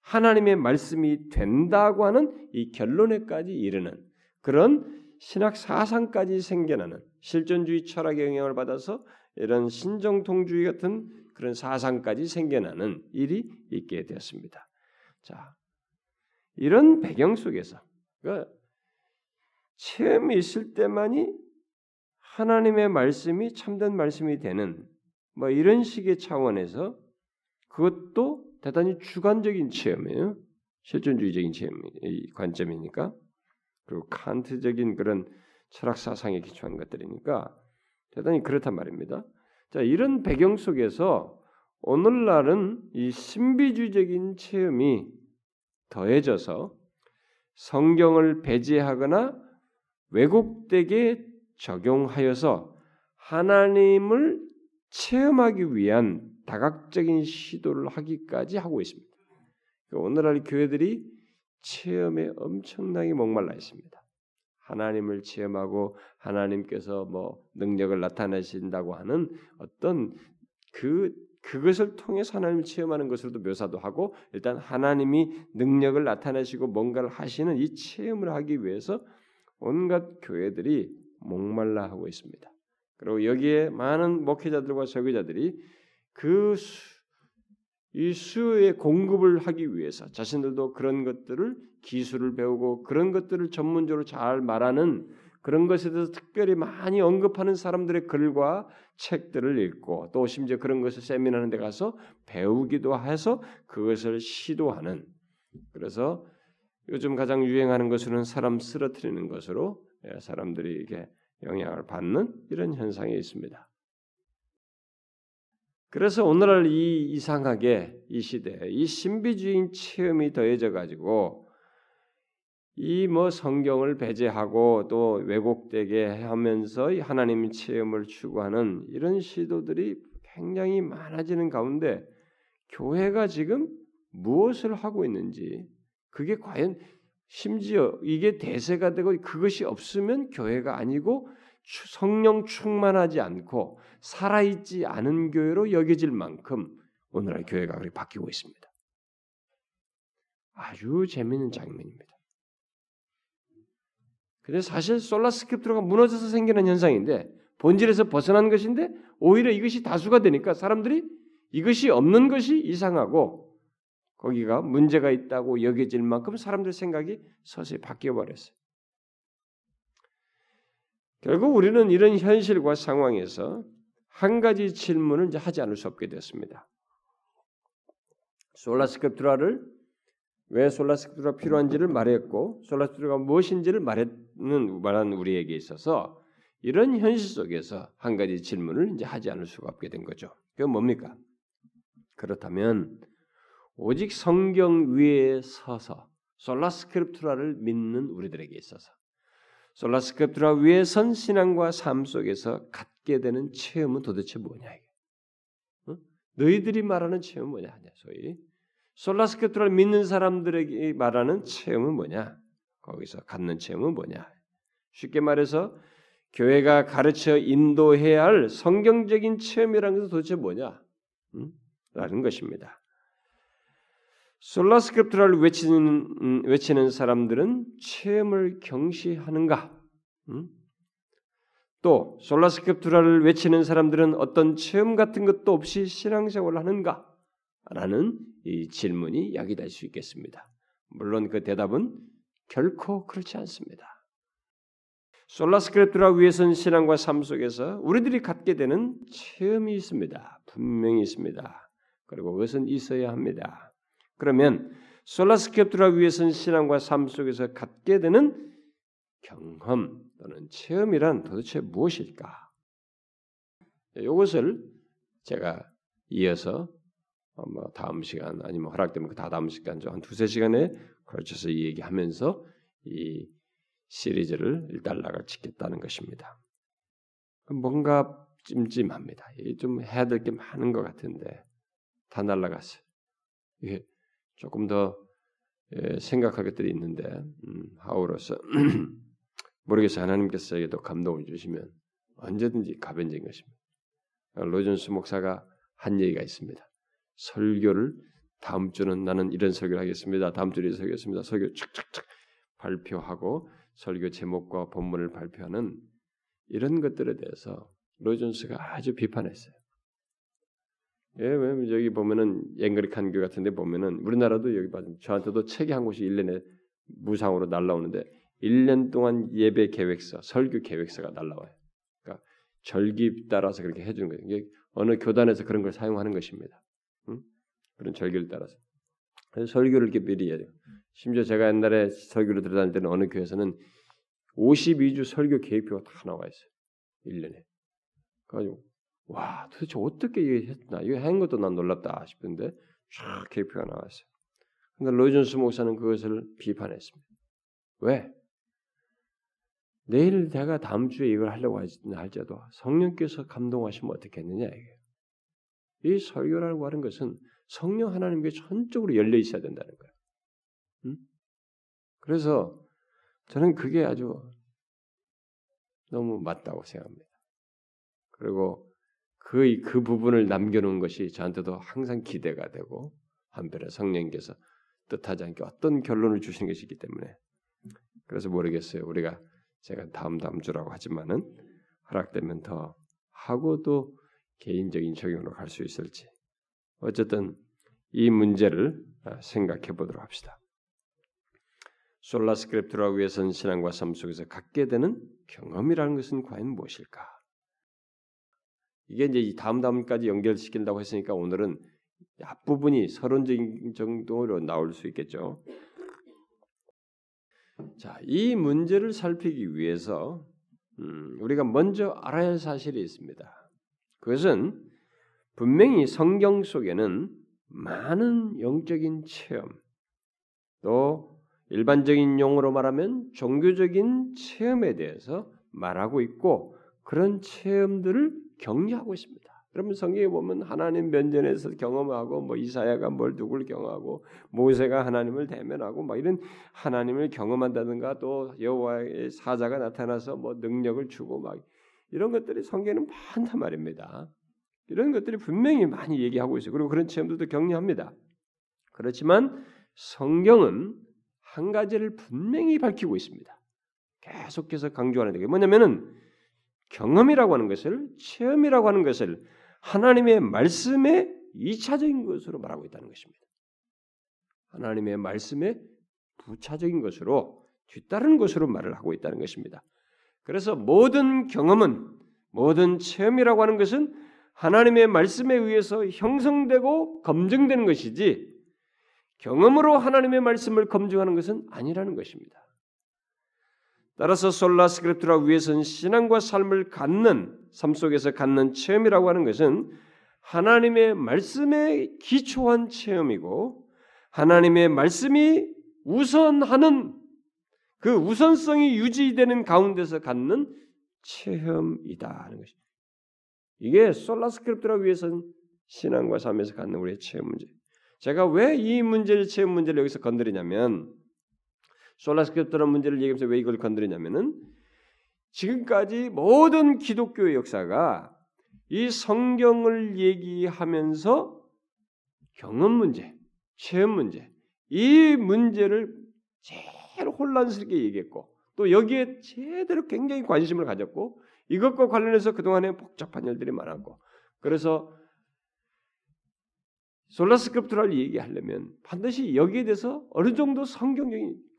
하나님의 말씀이 된다고 하는 이 결론에까지 이르는 그런 신학 사상까지 생겨나는 실존주의 철학의 영향을 받아서 이런 신정통주의 같은 그런 사상까지 생겨나는 일이 있게 되었습니다. 자, 이런 배경 속에서 그러니까 체험이 있을 때만이 하나님의 말씀이 참된 말씀이 되는 뭐 이런 식의 차원에서 그것도 대단히 주관적인 체험이에요. 실존주의적인 체험 관점이니까 그리고 칸트적인 그런 철학 사상에 기초한 것들이니까 대단히 그렇단 말입니다. 자 이런 배경 속에서 오늘날은 이 신비주의적인 체험이 더해져서 성경을 배제하거나 왜곡되게 적용하여서 하나님을 체험하기 위한 다각적인 시도를 하기까지 하고 있습니다. 그러니까 오늘날 교회들이 체험에 엄청나게 목말라 있습니다. 하나님을 체험하고 하나님께서 뭐 능력을 나타내신다고 하는 어떤 그 그것을 통해서 하나님을 체험하는 것으로도 묘사도 하고 일단 하나님이 능력을 나타내시고 뭔가를 하시는 이 체험을 하기 위해서 온갖 교회들이 목말라 하고 있습니다. 그리고 여기에 많은 목회자들과 설교자들이 그 이 수의 공급을 하기 위해서 자신들도 그런 것들을 기술을 배우고 그런 것들을 전문적으로 잘 말하는 그런 것에 대해서 특별히 많이 언급하는 사람들의 글과 책들을 읽고 또 심지어 그런 것을 세미나하는 데 가서 배우기도 해서 그것을 시도하는 그래서 요즘 가장 유행하는 것으로는 사람 쓰러뜨리는 것으로 예, 사람들이 이게 영향을 받는 이런 현상이 있습니다. 그래서 오늘날 이 이상하게 이 시대에 이 신비주의 체험이 더해져 가지고 이 뭐 성경을 배제하고 또 왜곡되게 하면서 하나님 체험을 추구하는 이런 시도들이 굉장히 많아지는 가운데 교회가 지금 무엇을 하고 있는지 그게 과연 심지어 이게 대세가 되고 그것이 없으면 교회가 아니고 성령 충만하지 않고 살아있지 않은 교회로 여겨질 만큼 오늘날 교회가 그렇게 바뀌고 있습니다. 아주 재미있는 장면입니다. 근데 사실 솔라스크립트가 무너져서 생기는 현상인데 본질에서 벗어난 것인데 오히려 이것이 다수가 되니까 사람들이 이것이 없는 것이 이상하고 거기가 문제가 있다고 여겨질 만큼 사람들 생각이 서서히 바뀌어 버렸어요. 결국 우리는 이런 현실과 상황에서 한 가지 질문을 이제 하지 않을 수 없게 됐습니다. 솔라스크립트라를 왜 솔라스크리가 필요한지를 말했고 솔라스크리가 무엇인지를 말했는 말한 우리에게 있어서 이런 현실 속에서 한 가지 질문을 이제 하지 않을 수가 없게 된 거죠. 그건 뭡니까? 그렇다면 오직 성경 위에 서서 솔라스크립트라를 믿는 우리들에게 있어서 솔라스크립트라 위에 선 신앙과 삶 속에서 갖게 되는 체험은 도대체 뭐냐 이게? 어? 너희들이 말하는 체험은 뭐냐 하냐 소위 솔라스크토를 믿는 사람들에게 말하는 체험은 뭐냐? 거기서 갖는 체험은 뭐냐? 쉽게 말해서 교회가 가르쳐 인도해야 할 성경적인 체험이라는 것은 도대체 뭐냐? 음? 라는 것입니다. Sola Scriptura를 외치는 음, 외치는 사람들은 체험을 경시하는가? 음? 또 Sola Scriptura를 외치는 사람들은 어떤 체험 같은 것도 없이 신앙생활을 하는가? 라는 이 질문이 야기될 수 있겠습니다. 물론 그 대답은 결코 그렇지 않습니다. Sola Scriptura 위에 선 신앙과 삶 속에서 우리들이 갖게 되는 체험이 있습니다. 분명히 있습니다. 그리고 그것은 있어야 합니다. 그러면 솔라스크립트라 위에선 신앙과 삶 속에서 갖게 되는 경험 또는 체험이란 도대체 무엇일까? 이것을 제가 이어서 어, 뭐 다음 시간 아니면 허락되면 그 다다음 시간 한 두세 시간에 걸쳐서 이 얘기하면서 이 시리즈를 일단락을 짓겠다는 것입니다. 뭔가 찜찜합니다. 좀 해야 될 게 많은 것 같은데 다 날라갔어요. 이게 조금 더 예, 생각할 것들이 있는데 음, 하우로서 모르겠어요. 하나님께서에게도 감동을 주시면 언제든지 가변적인 것입니다. 로존스 목사가 한 얘기가 있습니다. 설교를 다음 주는 나는 이런 설교를 하겠습니다. 다음 주에 설교했습니다. 설교 착착착 발표하고 설교 제목과 본문을 발표하는 이런 것들에 대해서 로존스가 아주 비판했어요. 예, 왜냐면 여기 보면은 앵그리칸 교 같은데 보면은 우리나라도 여기 봐도 저한테도 책이 한 곳이 1년에 무상으로 날라오는데 1년 동안 예배 계획서, 설교 계획서가 날라와요. 그러니까 절기 따라서 그렇게 해주는 거예요. 이게 어느 교단에서 그런 걸 사용하는 것입니다. 응? 그런 절기를 따라서. 그래서 설교를 이렇게 미리 해야 돼요. 심지어 제가 옛날에 설교를 들어다닐 때는 어느 교회에서는 52주 설교 계획표가 다 나와 있어요. 1년에. 그래가지고 와 도대체 어떻게 이게 했나 이거 한 것도 난 놀랍다 싶은데 쫙 계획표가 나왔어요. 근데 로이존스 목사는 그것을 비판했습니다. 왜? 내일 내가 다음 주에 이걸 하려고 할지라도 성령께서 감동하시면 어떻겠느냐 이게. 이 설교라고 하는 것은 성령 하나님께 전적으로 열려 있어야 된다는 거예요. 음? 그래서 저는 그게 아주 너무 맞다고 생각합니다. 그리고 그, 그 부분을 남겨놓은 것이 저한테도 항상 기대가 되고 한편에 성령께서 뜻하지 않게 어떤 결론을 주시는 것이기 때문에 그래서 모르겠어요. 우리가 제가 다음 다음 주라고 하지만은 허락되면 더 하고도 개인적인 적용으로 갈 수 있을지 어쨌든 이 문제를 아, 생각해 보도록 합시다. 솔라스크립트라고 위해서는 신앙과 삶 속에서 갖게 되는 경험이라는 것은 과연 무엇일까? 이게 이제 다음 다음까지 연결시킨다고 했으니까 오늘은 앞부분이 서론적인 정도로 나올 수 있겠죠. 자, 이 문제를 살피기 위해서 음, 우리가 먼저 알아야 할 사실이 있습니다. 그것은 분명히 성경 속에는 많은 영적인 체험, 또 일반적인 용어로 말하면 종교적인 체험에 대해서 말하고 있고 그런 체험들을 격려하고 있습니다. 여러분 성경에 보면 하나님 면전에서 경험하고 뭐 이사야가 뭘 누굴 경험하고 모세가 하나님을 대면하고 막 이런 하나님을 경험한다든가 또 여호와의 사자가 나타나서 뭐 능력을 주고 막 이런 것들이 성경에는 많단 말입니다. 이런 것들이 분명히 많이 얘기하고 있어요. 그리고 그런 체험들도 격려합니다. 그렇지만 성경은 한 가지를 분명히 밝히고 있습니다. 계속해서 강조하는 게 뭐냐면은 경험이라고 하는 것을 체험이라고 하는 것을 하나님의 말씀의 이차적인 것으로 말하고 있다는 것입니다. 하나님의 말씀의 부차적인 것으로 뒤따른 것으로 말을 하고 있다는 것입니다. 그래서 모든 경험은 모든 체험이라고 하는 것은 하나님의 말씀에 의해서 형성되고 검증되는 것이지 경험으로 하나님의 말씀을 검증하는 것은 아니라는 것입니다. 따라서 솔라 스크립트라 위해서는 신앙과 삶을 갖는 삶 속에서 갖는 체험이라고 하는 것은 하나님의 말씀에 기초한 체험이고 하나님의 말씀이 우선하는 그 우선성이 유지되는 가운데서 갖는 체험이다 하는 것이. 이게 솔라스크립트라 위해서는 신앙과 삶에서 갖는 우리의 체험 문제. 제가 왜 이 문제를 체험 문제를 여기서 건드리냐면 솔라스크립트라는 문제를 얘기하면서 왜 이걸 건드리냐면은 지금까지 모든 기독교의 역사가 이 성경을 얘기하면서 경험 문제, 체험 문제, 이 문제를 제일 혼란스럽게 얘기했고 또 여기에 제대로 굉장히 관심을 가졌고 이것과 관련해서 그동안에 복잡한 일들이 많았고 그래서 솔라스크립트를 얘기하려면 반드시 여기에 대해서 어느 정도 성경적인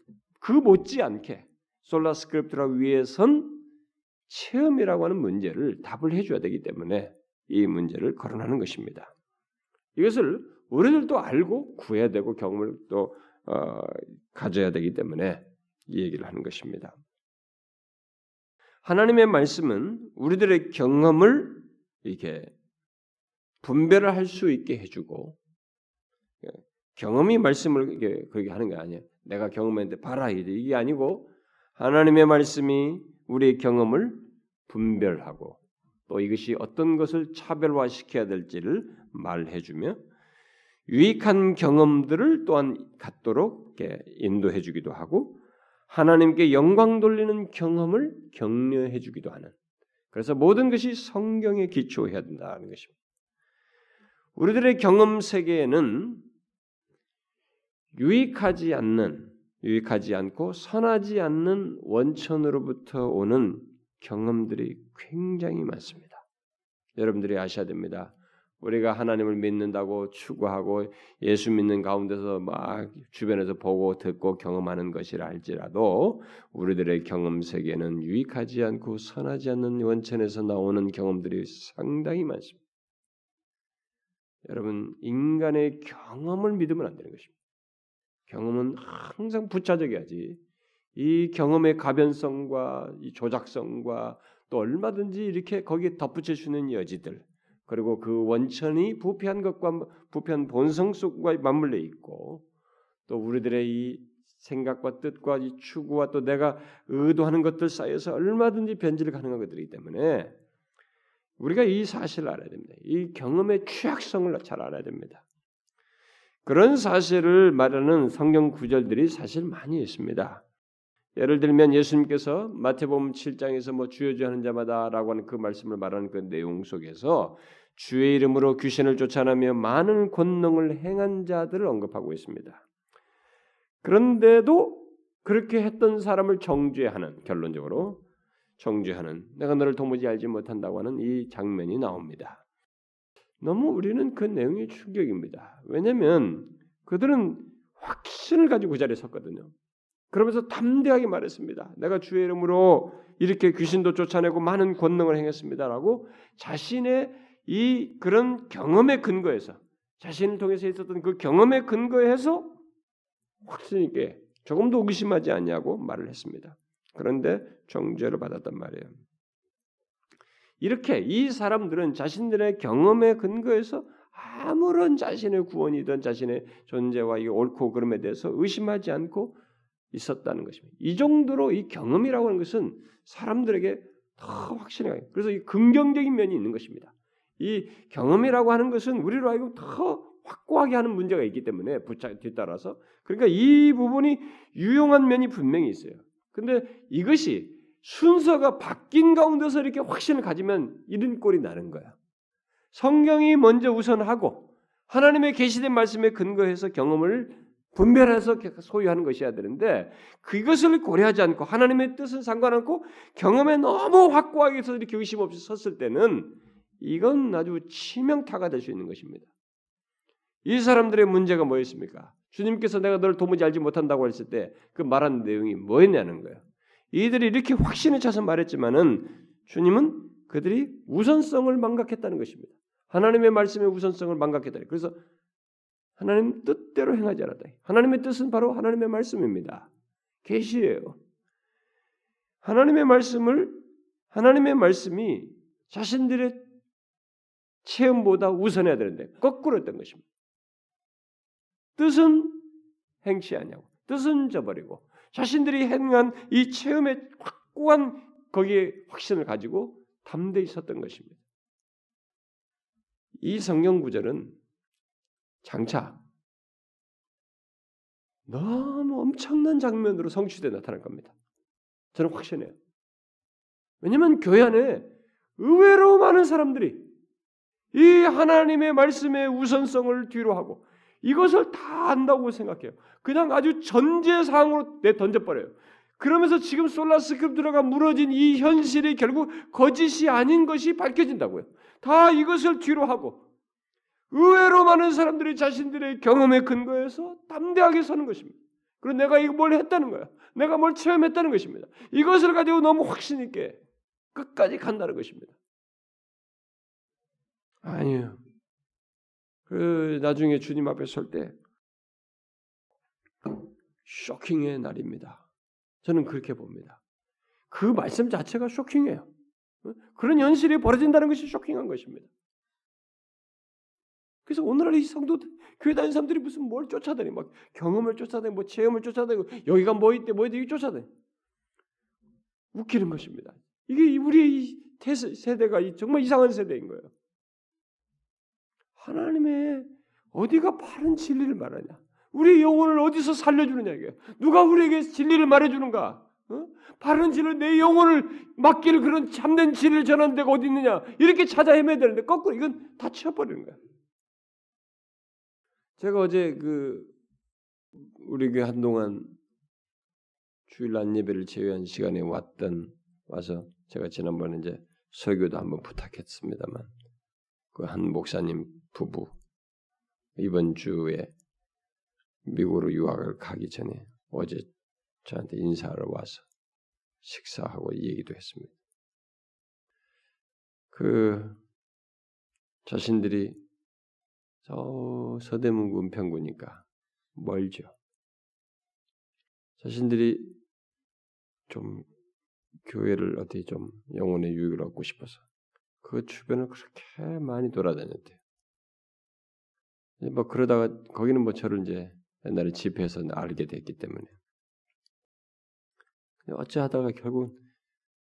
그 못지않게 솔라스크립트라 위에선 체험이라고 하는 문제를 답을 해줘야 되기 때문에 이 문제를 거론하는 것입니다. 이것을 우리들도 알고 구해야 되고 경험을 또 어, 가져야 되기 때문에 이 얘기를 하는 것입니다. 하나님의 말씀은 우리들의 경험을 이렇게 분별을 할 수 있게 해주고 경험이 말씀을 그렇게 하는 게 아니에요. 내가 경험했는데 봐라 이게 아니고 하나님의 말씀이 우리의 경험을 분별하고 또 이것이 어떤 것을 차별화시켜야 될지를 말해주며 유익한 경험들을 또한 갖도록 인도해 주기도 하고 하나님께 영광 돌리는 경험을 격려해 주기도 하는 그래서 모든 것이 성경에 기초해야 된다는 것입니다. 우리들의 경험 세계에는 유익하지 않는 유익하지 않고 선하지 않는 원천으로부터 오는 경험들이 굉장히 많습니다. 여러분들이 아셔야 됩니다. 우리가 하나님을 믿는다고 추구하고 예수 믿는 가운데서 막 주변에서 보고 듣고 경험하는 것이라 할지라도 우리들의 경험 세계는 유익하지 않고 선하지 않는 원천에서 나오는 경험들이 상당히 많습니다. 여러분 인간의 경험을 믿으면 안 되는 것입니다. 경험은 항상 부차적이야지. 이 경험의 가변성과 이 조작성과 또 얼마든지 이렇게 거기에 덧붙여 주는 여지들 그리고 그 원천이 부패한 것과 부패한 본성 속과 맞물려 있고 또 우리들의 이 생각과 뜻과 이 추구와 또 내가 의도하는 것들 사이에서 얼마든지 변질 가능한 것들이기 때문에 우리가 이 사실을 알아야 됩니다. 이 경험의 취약성을 잘 알아야 됩니다. 그런 사실을 말하는 성경 구절들이 사실 많이 있습니다. 예를 들면 예수님께서 마태복음 7장에서 뭐 주여 주 하는 자마다라고 하는 그 말씀을 말하는 그 내용 속에서 주의 이름으로 귀신을 쫓아내며 많은 권능을 행한 자들을 언급하고 있습니다. 그런데도 그렇게 했던 사람을 정죄하는 결론적으로 정죄하는 내가 너를 도무지 알지 못한다고 하는 이 장면이 나옵니다. 너무 우리는 그 내용이 충격입니다. 왜냐하면 그들은 확신을 가지고 그 자리에 섰거든요. 그러면서 담대하게 말했습니다. 내가 주의 이름으로 이렇게 귀신도 쫓아내고 많은 권능을 행했습니다라고 자신의 이 그런 경험의 근거에서 자신을 통해서 있었던 그 경험의 근거에서 확신 있게 조금도 의심하지 않냐고 말을 했습니다. 그런데 정죄를 받았단 말이에요. 이렇게 이 사람들은 자신들의 경험의 근거에서 아무런 자신의 구원이든 자신의 존재와 이 옳고 그름에 대해서 의심하지 않고 있었다는 것입니다. 이 정도로 이 경험이라고 하는 것은 사람들에게 더 확신해요. 그래서 이 긍정적인 면이 있는 것입니다. 이 경험이라고 하는 것은 우리로 하여금 더 확고하게 하는 문제가 있기 때문에 뒤따라서 그러니까 이 부분이 유용한 면이 분명히 있어요. 근데 이것이 순서가 바뀐 가운데서 이렇게 확신을 가지면 이런 꼴이 나는 거야. 성경이 먼저 우선하고 하나님의 계시된 말씀에 근거해서 경험을 분별해서 소유하는 것이어야 되는데 그것을 고려하지 않고 하나님의 뜻은 상관않고 경험에 너무 확고하게 해서 이렇게 의심 없이 섰을 때는 이건 아주 치명타가 될 수 있는 것입니다. 이 사람들의 문제가 뭐였습니까? 주님께서 내가 너를 도무지 알지 못한다고 했을 때 그 말한 내용이 뭐였냐는 거예요. 이들이 이렇게 확신에 차서 말했지만은 주님은 그들이 우선성을 망각했다는 것입니다. 하나님의 말씀의 우선성을 망각했다. 그래서 하나님 뜻대로 행하지 않았다. 하나님의 뜻은 바로 하나님의 말씀입니다. 계시예요. 하나님의 말씀을 하나님의 말씀이 자신들의 체험보다 우선해야 되는데 거꾸로 했던 것입니다. 뜻은 행치 아니하고 뜻은 저버리고 자신들이 행한 이 체험의 확고한 거기에 확신을 가지고 담대히 섰던 것입니다. 이 성경 구절은 장차 너무 엄청난 장면으로 성취되 나타날 겁니다. 저는 확신해요. 왜냐하면 교회 안에 의외로 많은 사람들이 이 하나님의 말씀의 우선성을 뒤로 하고 이것을 다 안다고 생각해요. 그냥 아주 전제사항으로 내 던져버려요. 그러면서 지금 솔라스크립트가 무너진 이 현실이 결국 거짓이 아닌 것이 밝혀진다고요. 다 이것을 뒤로 하고 의외로 많은 사람들이 자신들의 경험에 근거해서 담대하게 서는 것입니다. 그리고 내가 뭘 했다는 거야. 내가 뭘 체험했다는 것입니다. 이것을 가지고 너무 확신 있게 끝까지 간다는 것입니다. 아니요. 그 나중에 주님 앞에 설 때 쇼킹의 날입니다. 저는 그렇게 봅니다. 그 말씀 자체가 쇼킹해요. 그런 현실이 벌어진다는 것이 쇼킹한 것입니다. 그래서 오늘날 이 성도 교회 다니는 사람들이 무슨 뭘 쫓아다니 막 경험을 쫓아다니 뭐 체험을 쫓아다니고 여기가 뭐 있대 뭐 있대 이 쫓아다니 웃기는 것입니다. 이게 우리의 세대가 정말 이상한 세대인 거예요. 하나님의 어디가 바른 진리를 말하냐? 우리 영혼을 어디서 살려주느냐 이게 누가 우리에게 진리를 말해주는가? 어? 바른 진리 내 영혼을 맡길 그런 참된 진리를 전하는 데가 어디 있느냐? 이렇게 찾아 헤매야 되는데 거꾸로 이건 다 치워버리는 거야. 제가 어제 그 우리 교 한동안 주일 안 예배를 제외한 시간에 왔던 와서 제가 지난번에 이제 설교도 한번 부탁했습니다만 그 한 목사님 부부 이번 주에 미국으로 유학을 가기 전에 어제 저한테 인사하러 와서 식사하고 얘기도 했습니다. 그 자신들이 저 서대문구 은평구니까 멀죠. 자신들이 좀 교회를 어디 좀 영혼의 유익을 얻고 싶어서 그 주변을 그렇게 많이 돌아다녔대요. 뭐 그러다가 거기는 뭐 저를 이제 옛날에 집회에서 알게 됐기 때문에 어찌하다가 결국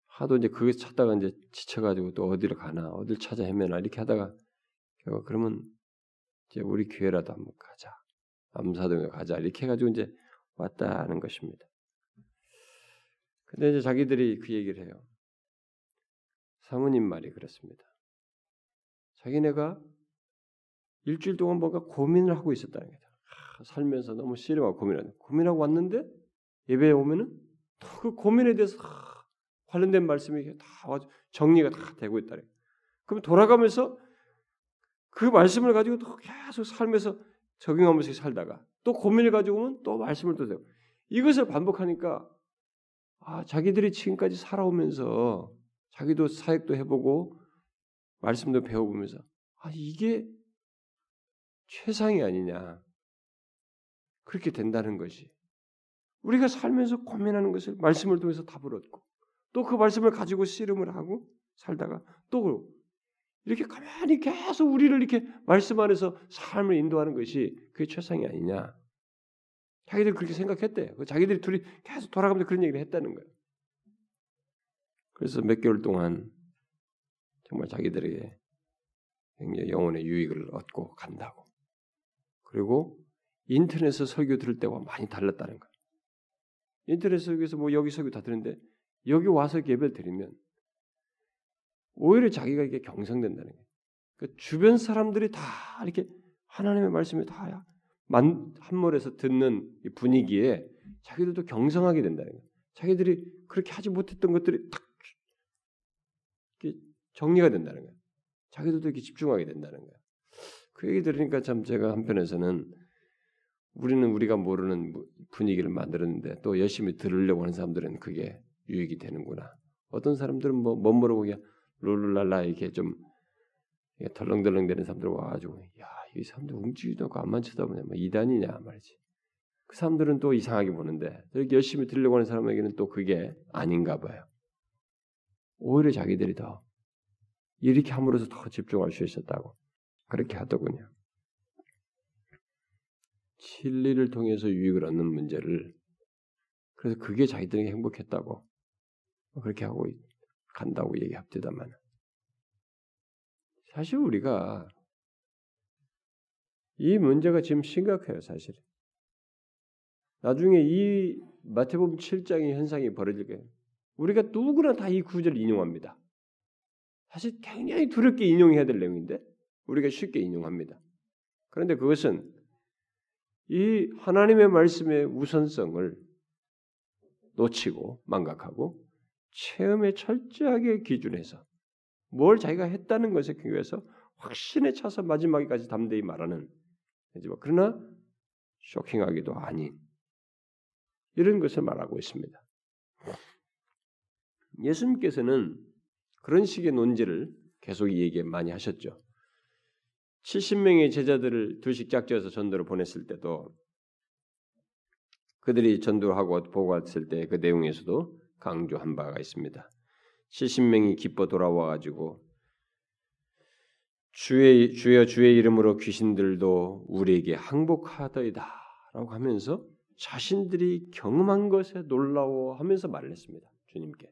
하도 이제 그게 찾다가 이제 지쳐가지고 또 어디를 가나 어딜 찾아 헤매나 이렇게 하다가 결국 그러면 이제 우리 교회라도 한번 가자 암사동에 가자 이렇게 해가지고 이제 왔다는 것입니다. 근데 이제 자기들이 그 얘기를 해요. 사모님 말이 그렇습니다. 자기네가 일주일 동안 뭔가 고민을 하고 있었다는 거죠. 살면서 너무 씨름하고 고민하는 고민하고 왔는데 예배에 오면은 그 고민에 대해서 관련된 말씀이 다 정리가 다 되고 있다. 그럼 돌아가면서 그 말씀을 가지고 또 계속 살면서 적용하면서 살다가 또 고민을 가지고 오면 또 말씀을 또 되고 이것을 반복하니까 아 자기들이 지금까지 살아오면서 자기도 사역도 해보고 말씀도 배워보면서 아 이게 최상이 아니냐 그렇게 된다는 것이 우리가 살면서 고민하는 것을 말씀을 통해서 답을 얻고 또 그 말씀을 가지고 씨름을 하고 살다가 또 이렇게 가만히 계속 우리를 이렇게 말씀 안에서 삶을 인도하는 것이 그게 최상이 아니냐. 자기들 그렇게 생각했대. 그 자기들이 둘이 계속 돌아가면서 그런 얘기를 했다는 거예요. 그래서 몇 개월 동안 정말 자기들에게 굉장히 영혼의 유익을 얻고 간다고. 그리고 인터넷에서 설교 들을 때와 많이 달랐다는 거예요. 인터넷 설교에서 뭐 여기 설교 다 듣는데 여기 와서 예배를 드리면 오히려 자기가 이게 경성된다는 거예요. 그 주변 사람들이 다 이렇게 하나님의 말씀을 다 한몰에서 듣는 분위기에 자기들도 경성하게 된다는 거예요. 자기들이 그렇게 하지 못했던 것들이 딱 정리가 된다는 거예요. 자기들도 이렇게 집중하게 된다는 거예요. 그 얘기 들으니까 참 제가 한편에서는 우리는 우리가 모르는 분위기를 만들었는데 또 열심히 들으려고 하는 사람들은 그게 유익이 되는구나. 어떤 사람들은 뭐 멋모르고 그냥 룰루랄라 이렇게 좀 덜렁덜렁 되는 사람들 와가지고 야이 사람들 움직이지도 않고 안만 쳐다보냐 뭐 이단이냐 말이지. 그 사람들은 또 이상하게 보는데 이렇게 열심히 들으려고 하는 사람에게는 또 그게 아닌가 봐요. 오히려 자기들이 더 이렇게 함으로써 더 집중할 수 있었다고 그렇게 하더군요. 진리를 통해서 유익을 얻는 문제를 그래서 그게 자기들에게 행복했다고 그렇게 하고 간다고 얘기합니다만 사실 우리가 이 문제가 지금 심각해요, 사실. 나중에 이 마태복음 7장의 현상이 벌어질 거예요. 우리가 누구나 다 이 구절을 인용합니다. 사실 굉장히 두렵게 인용해야 될 내용인데 우리가 쉽게 인용합니다. 그런데 그것은 이 하나님의 말씀의 우선성을 놓치고 망각하고 체험에 철저하게 기준해서 뭘 자기가 했다는 것에 기해서 확신에 차서 마지막에까지 담대히 말하는 뭐 그러나 쇼킹하기도 아닌 이런 것을 말하고 있습니다. 예수님께서는 그런 식의 논지를 계속 얘기 많이 하셨죠. 70명의 제자들을 둘씩 짝지어서 전도를 보냈을 때도 그들이 전도하고 보고했을 때 그 내용에서도 강조한 바가 있습니다. 70명이 기뻐 돌아와 가지고 주의 주여 주의 이름으로 귀신들도 우리에게 항복하더이다라고 하면서 자신들이 경험한 것에 놀라워하면서 말을 했습니다. 주님께.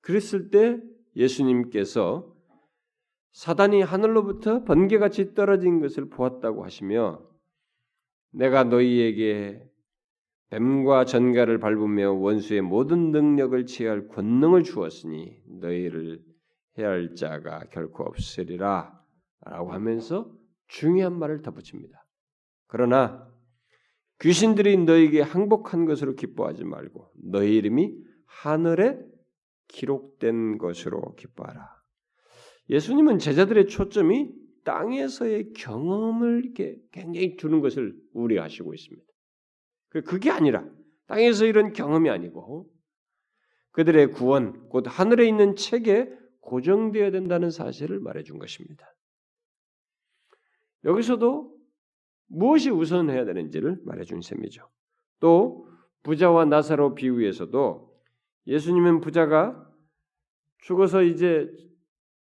그랬을 때 예수님께서 사단이 하늘로부터 번개같이 떨어진 것을 보았다고 하시며 내가 너희에게 뱀과 전갈을 밟으며 원수의 모든 능력을 취할 권능을 주었으니 너희를 해할 자가 결코 없으리라 라고 하면서 중요한 말을 덧붙입니다. 그러나 귀신들이 너에게 항복한 것으로 기뻐하지 말고 너희 이름이 하늘에 기록된 것으로 기뻐하라. 예수님은 제자들의 초점이 땅에서의 경험을 이렇게 굉장히 주는 것을 우려하시고 있습니다. 그, 그게 아니라 땅에서 이런 경험이 아니고 그들의 구원, 곧 하늘에 있는 책에 고정되어야 된다는 사실을 말해준 것입니다. 여기서도 무엇이 우선해야 되는지를 말해준 셈이죠. 또 부자와 나사로 비유에서도 예수님은 부자가 죽어서 이제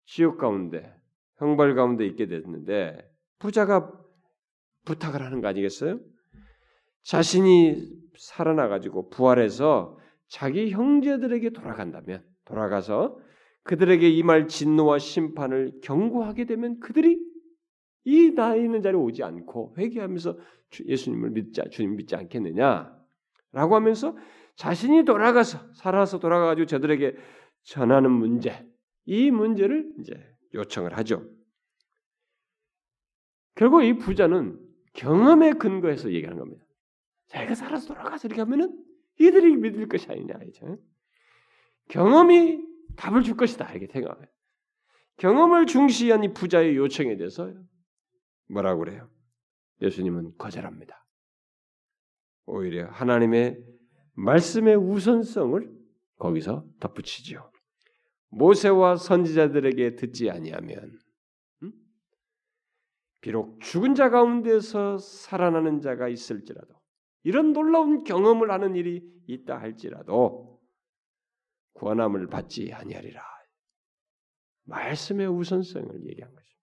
지옥 가운데 형벌 가운데 있게 됐는데 부자가 부탁을 하는 거 아니겠어요? 자신이 살아나 가지고 부활해서 자기 형제들에게 돌아간다면 돌아가서 그들에게 이말 진노와 심판을 경고하게 되면 그들이 이나 있는 자리에 오지 않고 회개하면서 예수님을 믿자 주님 믿지 않겠느냐라고 하면서 자신이 돌아가서 살아서 돌아가가지고 저들에게 전하는 문제 이 문제를 이제 요청을 하죠. 결국 이 부자는 경험에 근거해서 얘기하는 겁니다. 자기가 살아서 돌아가서 이렇게 하면은 이들이 믿을 것이 아니냐 이죠. 경험이 답을 줄 것이다 이렇게 생각해요. 경험을 중시한 이 부자의 요청에 대해서 뭐라고 그래요? 예수님은 거절합니다. 오히려 하나님의 말씀의 우선성을 거기서 덧붙이지요. 모세와 선지자들에게 듣지 아니하면 음? 비록 죽은 자 가운데서 살아나는 자가 있을지라도 이런 놀라운 경험을 하는 일이 있다 할지라도 구원함을 받지 아니하리라. 말씀의 우선성을 얘기한 것입니다.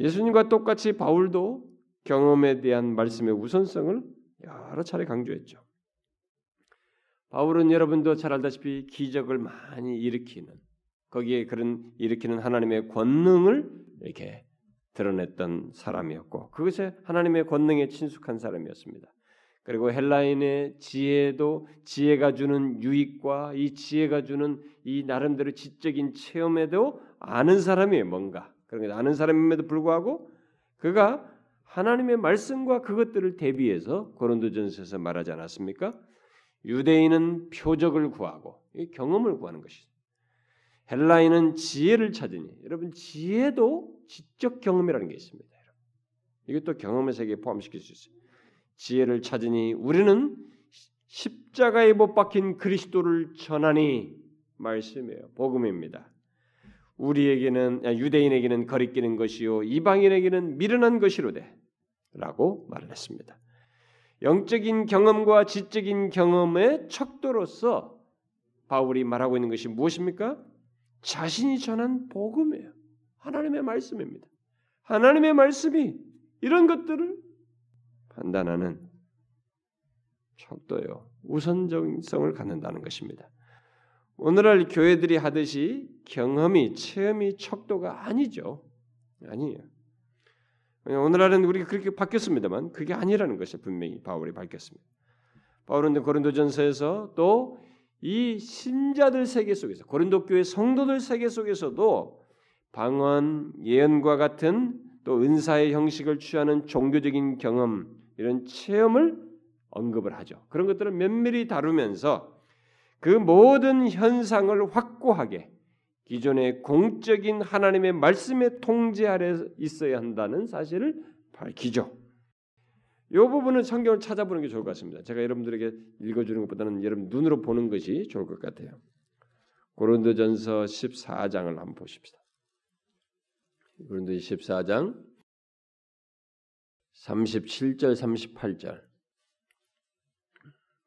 예수님과 똑같이 바울도 경험에 대한 말씀의 우선성을 여러 차례 강조했죠. 바울은 여러분도 잘 알다시피 기적을 많이 일으키는 거기에 그런 일으키는 하나님의 권능을 이렇게 드러냈던 사람이었고 그것에 하나님의 권능에 친숙한 사람이었습니다. 그리고 헬라인의 지혜도 지혜가 주는 유익과 이 지혜가 주는 이 나름대로 지적인 체험에도 아는 사람이에요. 뭔가 그런 게 아는 사람임에도 불구하고 그가 하나님의 말씀과 그것들을 대비해서 고린도전서에서 말하지 않았습니까? 유대인은 표적을 구하고 경험을 구하는 것이죠. 헬라인은 지혜를 찾으니 여러분 지혜도 지적 경험이라는 게 있습니다. 이것도 경험의 세계에 포함시킬 수 있어요. 지혜를 찾으니 우리는 십자가에 못 박힌 그리스도를 전하니 말씀이에요. 복음입니다. 우리에게는 유대인에게는 거리끼는 것이요 이방인에게는 미련한 것이로되라고 말을 했습니다. 영적인 경험과 지적인 경험의 척도로서 바울이 말하고 있는 것이 무엇입니까? 자신이 전한 복음이에요. 하나님의 말씀입니다. 하나님의 말씀이 이런 것들을 판단하는 척도요 우선적성을 갖는다는 것입니다. 오늘날 교회들이 하듯이 경험이 체험이 척도가 아니죠. 아니에요. 오늘날은 우리가 그렇게 바뀌었습니다만 그게 아니라는 것을 분명히 바울이 밝혔습니다. 바울은 고린도전서에서 또 이 신자들 세계 속에서 고린도 교회 성도들 세계 속에서도 방언, 예언과 같은 또 은사의 형식을 취하는 종교적인 경험 이런 체험을 언급을 하죠. 그런 것들을 면밀히 다루면서 그 모든 현상을 확고하게 기존의 공적인 하나님의 말씀의 통제 아래 있어야 한다는 사실을 밝히죠. 이 부분은 성경을 찾아보는 게 좋을 것 같습니다. 제가 여러분들에게 읽어주는 것보다는 여러분 눈으로 보는 것이 좋을 것 같아요. 고린도전서 14장을 한번 보십시다. 고린도 14장 37절 38절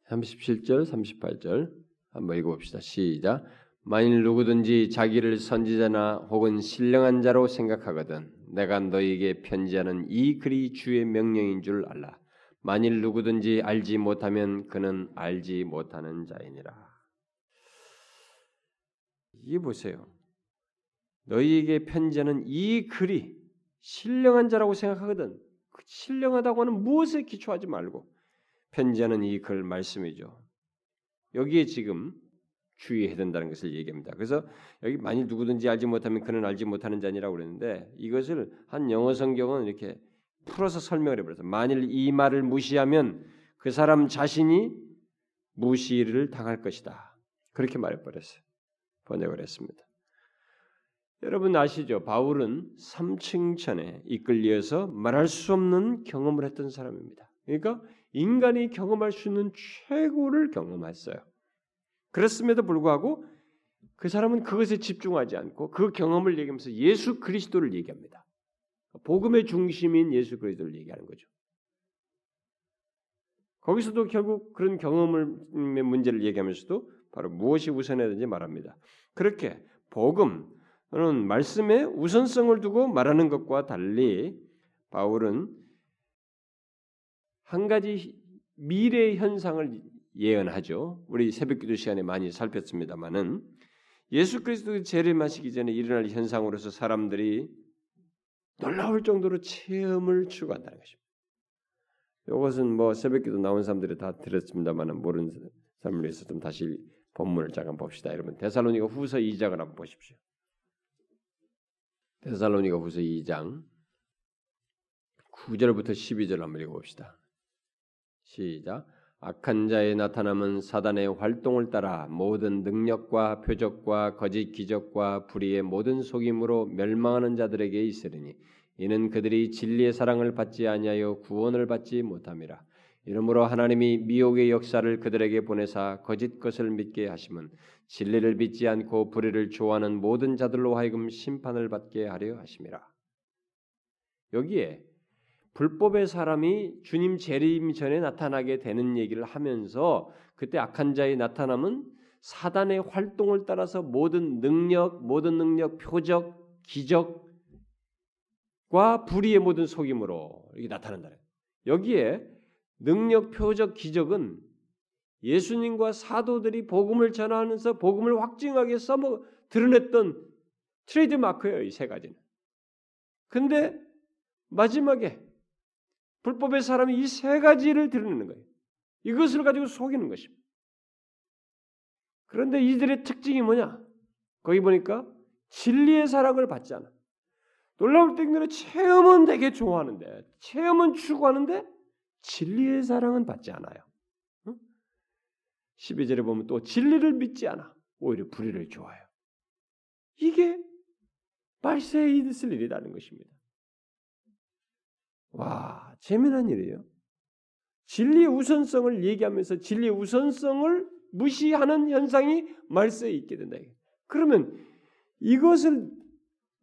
37절 38절 한번 읽어봅시다. 시작. 만일 누구든지 자기를 선지자나 혹은 신령한 자로 생각하거든 내가 너에게 편지하는 이 글이 주의 명령인 줄 알라. 만일 누구든지 알지 못하면 그는 알지 못하는 자이니라. 이게 보세요. 너희에게 편지하는 이 글이 신령한 자라고 생각하거든. 그 신령하다고 하는 무엇에 기초하지 말고 편지하는 이 글 말씀이죠. 여기에 지금 주의해야 된다는 것을 얘기합니다. 그래서 여기 만일 누구든지 알지 못하면 그는 알지 못하는 자니라고 그랬는데 이것을 한 영어 성경은 이렇게 풀어서 설명을 해버려서 만일 이 말을 무시하면 그 사람 자신이 무시를 당할 것이다. 그렇게 말해버렸어요. 번역을 했습니다. 여러분 아시죠? 바울은 삼층천에 이끌려서 말할 수 없는 경험을 했던 사람입니다. 그러니까 인간이 경험할 수 있는 최고를 경험했어요. 그렇음에도 불구하고 그 사람은 그것에 집중하지 않고 그 경험을 얘기하면서 예수 그리스도를 얘기합니다. 복음의 중심인 예수 그리스도를 얘기하는 거죠. 거기서도 결국 그런 경험의 문제를 얘기하면서도 바로 무엇이 우선해야 되는지 말합니다. 그렇게 복음 또는 말씀의 우선성을 두고 말하는 것과 달리 바울은 한 가지 미래 현상을 예언하죠. 우리 새벽기도 시간에 많이 살폈습니다만은 예수 그리스도 재림하시기 전에 일어날 현상으로서 사람들이 놀라울 정도로 체험을 추구한다는 것입니다. 이것은 뭐 새벽기도 나온 사람들이 다 들었습니다만은 모르는 사람을 위해서 좀 다시 본문을 잠깐 봅시다. 여러분 데살로니가 후서 2장을 한번 보십시오. 데살로니가 후서 2장 9절부터 12절 한번 읽어봅시다. 시작. 악한 자의 나타남은 사단의 활동을 따라 모든 능력과 표적과 거짓 기적과 불의의 모든 속임으로 멸망하는 자들에게 있으리니 이는 그들이 진리의 사랑을 받지 아니하여 구원을 받지 못함이라. 이러므로 하나님이 미혹의 역사를 그들에게 보내사 거짓 것을 믿게 하심은 진리를 믿지 않고 불의를 좋아하는 모든 자들로 하여금 심판을 받게 하려 하심이라. 여기에 불법의 사람이 주님 재림 전에 나타나게 되는 얘기를 하면서 그때 악한 자의 나타남은 사단의 활동을 따라서 모든 능력, 모든 능력, 표적, 기적과 불의의 모든 속임으로 이게 나타난다. 여기에 능력, 표적, 기적은 예수님과 사도들이 복음을 전하면서 복음을 확증하게 써먹 드러냈던 트레이드 마크예요, 이 세 가지는. 근데 마지막에 불법의 사람이 이 세 가지를 드러내는 거예요. 이것을 가지고 속이는 것입니다. 그런데 이들의 특징이 뭐냐? 거기 보니까 진리의 사랑을 받지 않아. 놀라울 때는 체험은 되게 좋아하는데, 체험은 추구하는데, 진리의 사랑은 받지 않아요. 응? 12절에 보면 또 진리를 믿지 않아. 오히려 불의를 좋아해요. 이게 말세에 있을 일이라는 것입니다. 와, 재미난 일이에요. 진리의 우선성을 얘기하면서 진리의 우선성을 무시하는 현상이 말세에 있게 된다. 그러면 이것을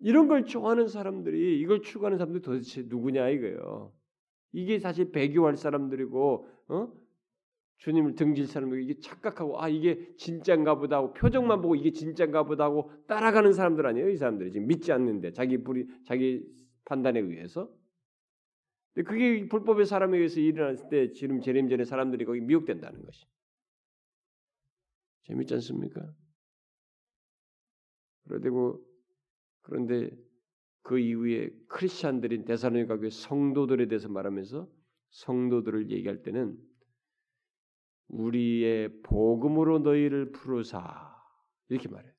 이런 걸 좋아하는 사람들이 이걸 추구하는 사람들이 도대체 누구냐 이거예요. 이게 사실 배교할 사람들이고 어? 주님을 등질 사람들이 이게 착각하고 아 이게 진짜인가 보다 하고 표정만 보고 이게 진짜인가 보다 하고 따라가는 사람들 아니에요 이 사람들이 지금 믿지 않는데 자기 불이 자기 판단에 의해서 그게 불법의 사람에 의해서 일어났을 때 지금 재림 전에 사람들이 거기 미혹된다는 것이. 재밌지 않습니까? 그러되고 그런데 그 이후에 크리스천들인 대사로니가 교회 성도들에 대해서 말하면서 성도들을 얘기할 때는 우리의 복음으로 너희를 부르사 이렇게 말해요.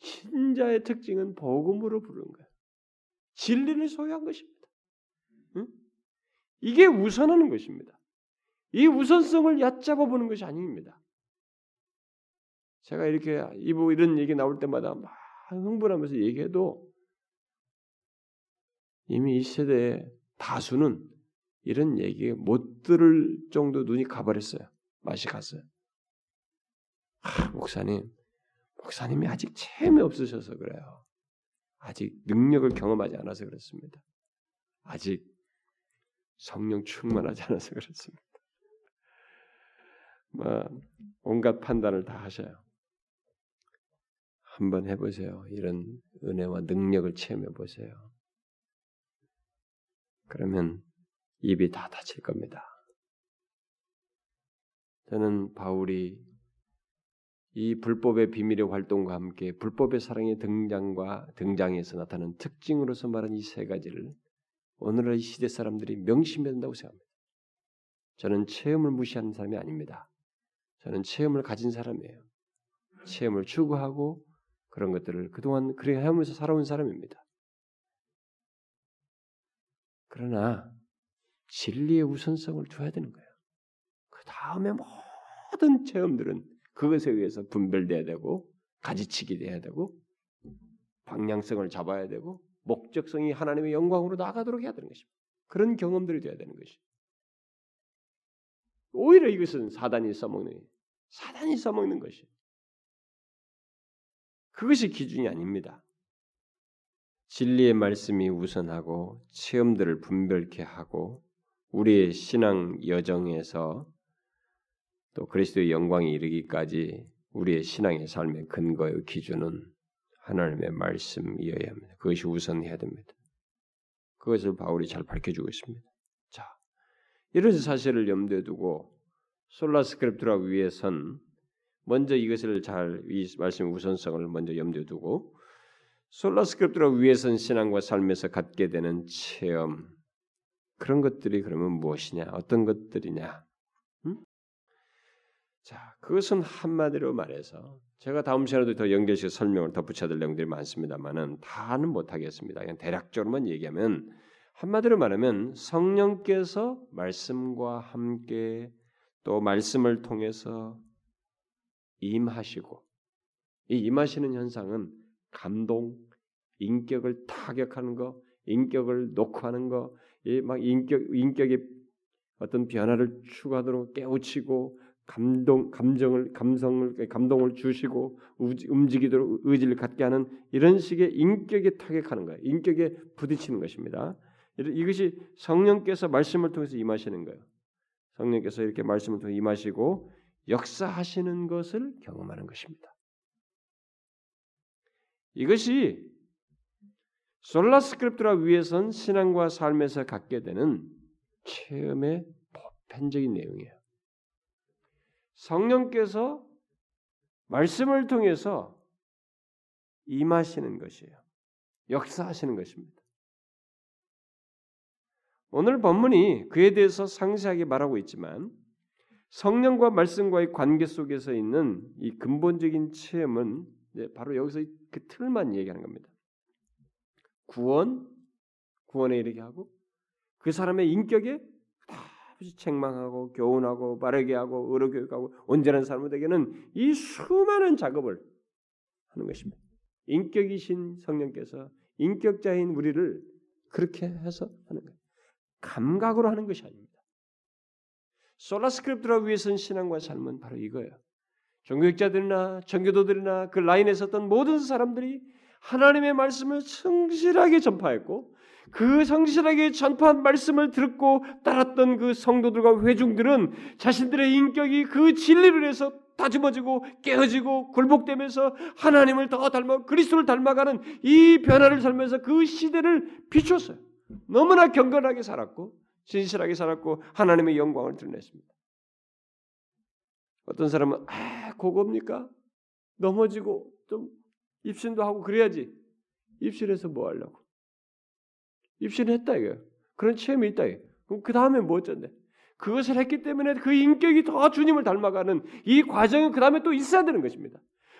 신자의 특징은 복음으로 부르는 거예요. 진리를 소유한 것입니다. 이게 우선하는 것입니다. 이 우선성을 얕잡아 보는 것이 아닙니다. 제가 이렇게 이런 얘기 나올 때마다 막 흥분하면서 얘기해도 이미 이 세대의 다수는 이런 얘기 못 들을 정도 눈이 가버렸어요. 맛이 갔어요. 아, 목사님, 목사님이 아직 체험이 없으셔서 그래요. 아직 능력을 경험하지 않아서 그렇습니다. 아직 성령 충만하지 않아서 그렇습니다. 뭐 온갖 판단을 다 하셔요. 한번 해보세요. 이런 은혜와 능력을 체험해 보세요. 그러면 입이 다 닫힐 겁니다. 저는 바울이 이 불법의 비밀의 활동과 함께 불법의 사랑의 등장과 등장에서 나타나는 특징으로서 말한 이 세 가지를 오늘의 시대 사람들이 명심해야 된다고 생각합니다. 저는 체험을 무시하는 사람이 아닙니다. 저는 체험을 가진 사람이에요. 체험을 추구하고 그런 것들을 그동안 그렇게 하면서 살아온 사람입니다. 그러나 진리의 우선성을 줘야 되는 거예요. 그 다음에 모든 체험들은 그것에 의해서 분별돼야 되고 가지치기 돼야 되고 방향성을 잡아야 되고 목적성이 하나님의 영광으로 나가도록 해야 되는 것입니다. 그런 경험들이 돼야 되는 것이. 오히려 이것은 사단이 써먹는 사단이 써먹는 것이. 그것이 기준이 아닙니다. 진리의 말씀이 우선하고 체험들을 분별케 하고 우리의 신앙 여정에서 또 그리스도의 영광에 이르기까지 우리의 신앙의 삶의 근거의 기준은 하나님의 말씀이어야 합니다. 그것이 우선해야 됩니다. 그것을 바울이 잘 밝혀주고 있습니다. 자, 이런 사실을 염두에 두고 솔라스크립트라 위에선 먼저 이것을 잘 이 말씀의 우선성을 먼저 염두에 두고 솔라스크립트라 위에선 신앙과 삶에서 갖게 되는 체험 그런 것들이 그러면 무엇이냐? 어떤 것들이냐? 음? 자, 그것은 한마디로 말해서 제가 다음 시간에도 더 연결해서 설명을 덧붙여야 될 내용들이 많습니다만은 다는 못하겠습니다. 그냥 대략적으로만 얘기하면 한마디로 말하면 성령께서 말씀과 함께 또 말씀을 통해서 임하시고 이 임하시는 현상은 감동, 인격을 타격하는 거, 인격을 녹화하는 거, 막 인격 인격의 어떤 변화를 추구하도록 깨우치고 감동 감정을 감성을 감동을 주시고 움직이도록 의지를 갖게 하는 이런 식의 인격에 타격하는 거예요. 인격에 부딪히는 것입니다. 이것이 성령께서 말씀을 통해서 임하시는 거예요. 성령께서 이렇게 말씀을 통해 임하시고 역사하시는 것을 경험하는 것입니다. 이것이 솔라스크립트라 위에선 신앙과 삶에서 갖게 되는 체험의 보편적인 내용이에요. 성령께서 말씀을 통해서 임하시는 것이에요. 역사하시는 것입니다. 오늘 본문이 그에 대해서 상세하게 말하고 있지만 성령과 말씀과의 관계 속에서 있는 이 근본적인 체험은 바로 여기서 그 틀만 얘기하는 겁니다. 구원, 구원에 이르게 하고 그 사람의 인격에 다시 책망하고 교훈하고 바르게 하고 의로 교육하고 온전한 사람에게는 이 수많은 작업을 하는 것입니다. 인격이신 성령께서 인격자인 우리를 그렇게 해서 하는 거예요. 감각으로 하는 것이 아닙니다. 솔라스크립트라 위해선 신앙과 삶은 바로 이거예요. 종교학자들이나 전교도들이나 그 라인에 섰던 모든 사람들이 하나님의 말씀을 성실하게 전파했고 그 성실하게 전파한 말씀을 듣고 따랐던 그 성도들과 회중들은 자신들의 인격이 그 진리를 해서 다듬어지고 깨어지고 굴복되면서 하나님을 더 닮아 그리스도를 닮아가는 이 변화를 살면서 그 시대를 비췄어요. 너무나 경건하게 살았고 진실하게 살았고 하나님의 영광을 드러냈습니다. 어떤 사람은 아 그겁니까? 넘어지고 좀 입신도 하고 그래야지. 입신해서 뭐 하려고? 입신했다 이거. 그런 체험이 있다 이거. 그럼 그 다음에 뭐 어쩐데? 그것을 했기 때문에 그 인격이 더 주님을 닮아가는 이 과정이 그 다음에 또 있어야 되는 것입니다.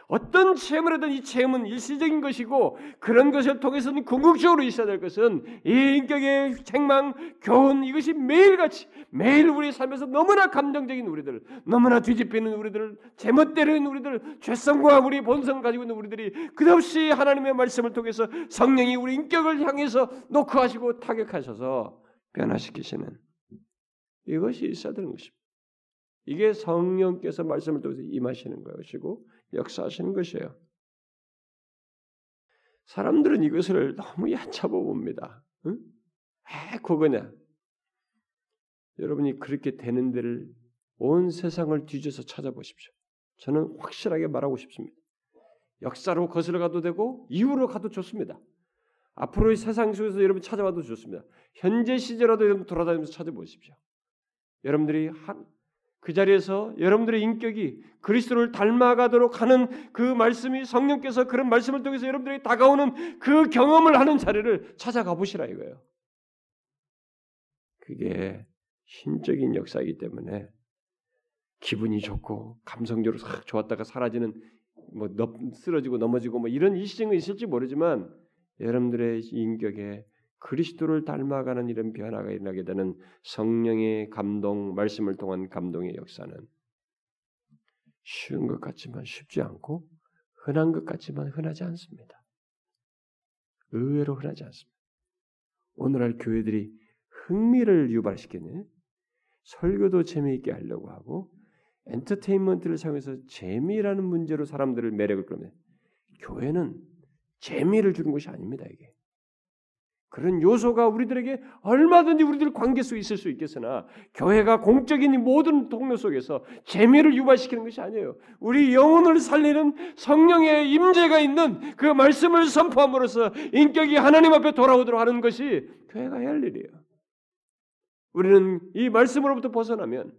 어떤 체험을 하든 이 체험은 일시적인 것이고 그런 것을 통해서는 궁극적으로 있어야 될 것은 이 인격의 책망, 교훈 이것이 매일같이 매일 우리 삶에서 너무나 감정적인 우리들, 너무나 뒤집히는 우리들, 제멋대로인 우리들, 죄성과 우리 본성을 가지고 있는 우리들이 끝없이 하나님의 말씀을 통해서 성령이 우리 인격을 향해서 노크하시고 타격하셔서 변화시키시는 이것이 있어야 되는 것입니다. 이게 성령께서 말씀을 통해서 임하시는 것이고 역사하시는 것이에요. 사람들은 이것을 너무 얕잡아 봅니다. 응? 에 그거냐? 여러분이 그렇게 되는 데를 온 세상을 뒤져서 찾아보십시오. 저는 확실하게 말하고 싶습니다. 역사로 거슬러 가도 되고 이후로 가도 좋습니다. 앞으로의 세상 속에서 여러분 찾아봐도 좋습니다. 현재 시제라도 여러분 돌아다니면서 찾아보십시오. 여러분들이 한 그 자리에서 여러분들의 인격이 그리스도를 닮아가도록 하는 그 말씀이 성령께서 그런 말씀을 통해서 여러분들에게 다가오는 그 경험을 하는 자리를 찾아가 보시라 이거예요. 그게 신적인 역사이기 때문에 기분이 좋고 감성적으로 싹 좋았다가 사라지는 뭐 쓰러지고 넘어지고 뭐 이런 일시적인 있을지 모르지만 여러분들의 인격에 그리스도를 닮아가는 이런 변화가 일어나게 되는 성령의 감동, 말씀을 통한 감동의 역사는 쉬운 것 같지만 쉽지 않고 흔한 것 같지만 흔하지 않습니다. 의외로 흔하지 않습니다. 오늘날 교회들이 흥미를 유발시키는 설교도 재미있게 하려고 하고 엔터테인먼트를 사용해서 재미라는 문제로 사람들을 매력을 끌면 교회는 재미를 주는 것이 아닙니다 이게 그런 요소가 우리들에게 얼마든지 우리들 관계 속에 있을 수 있겠으나 교회가 공적인 모든 동료 속에서 재미를 유발시키는 것이 아니에요. 우리 영혼을 살리는 성령의 임재가 있는 그 말씀을 선포함으로써 인격이 하나님 앞에 돌아오도록 하는 것이 교회가 해야 할 일이에요. 우리는 이 말씀으로부터 벗어나면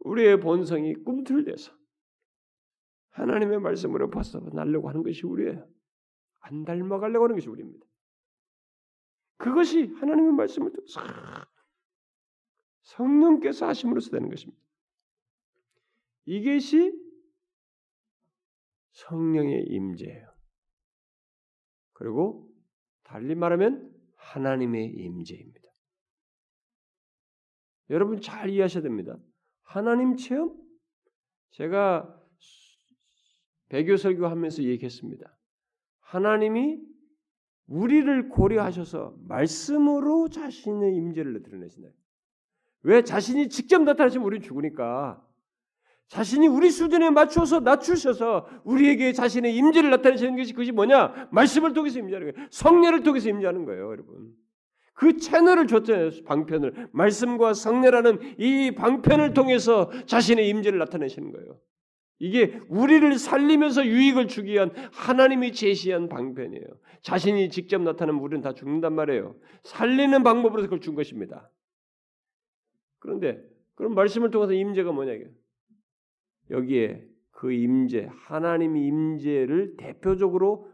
우리의 본성이 꿈틀대서 하나님의 말씀으로 벗어나려고 하는 것이 우리예요. 안 닮아가려고 하는 것이 우리입니다. 그것이 하나님의 말씀을 통해서 성령께서 하심으로써 되는 것입니다. 이것이 성령의 임재예요. 그리고 달리 말하면 하나님의 임재입니다. 여러분 잘 이해하셔야 됩니다. 하나님 체험? 제가 배교 설교하면서 얘기했습니다. 하나님이 우리를 고려하셔서 말씀으로 자신의 임재를 드러내신다. 왜 자신이 직접 나타나시면 우리는 죽으니까 자신이 우리 수준에 맞춰서 낮추셔서 우리에게 자신의 임재를 나타내시는 것이 그것이 뭐냐? 말씀을 통해서 임재하는 거예요. 성례를 통해서 임재하는 거예요, 여러분. 그 채널을 줬잖아요. 방편을 말씀과 성례라는 이 방편을 통해서 자신의 임재를 나타내시는 거예요. 이게 우리를 살리면서 유익을 주기 위한 하나님이 제시한 방편이에요. 자신이 직접 나타나면 우리는 다 죽는단 말이에요. 살리는 방법으로 그걸 준 것입니다. 그런데 그런 말씀을 통해서 임재가 뭐냐 이게 여기에 그 임재 하나님의 임재를 대표적으로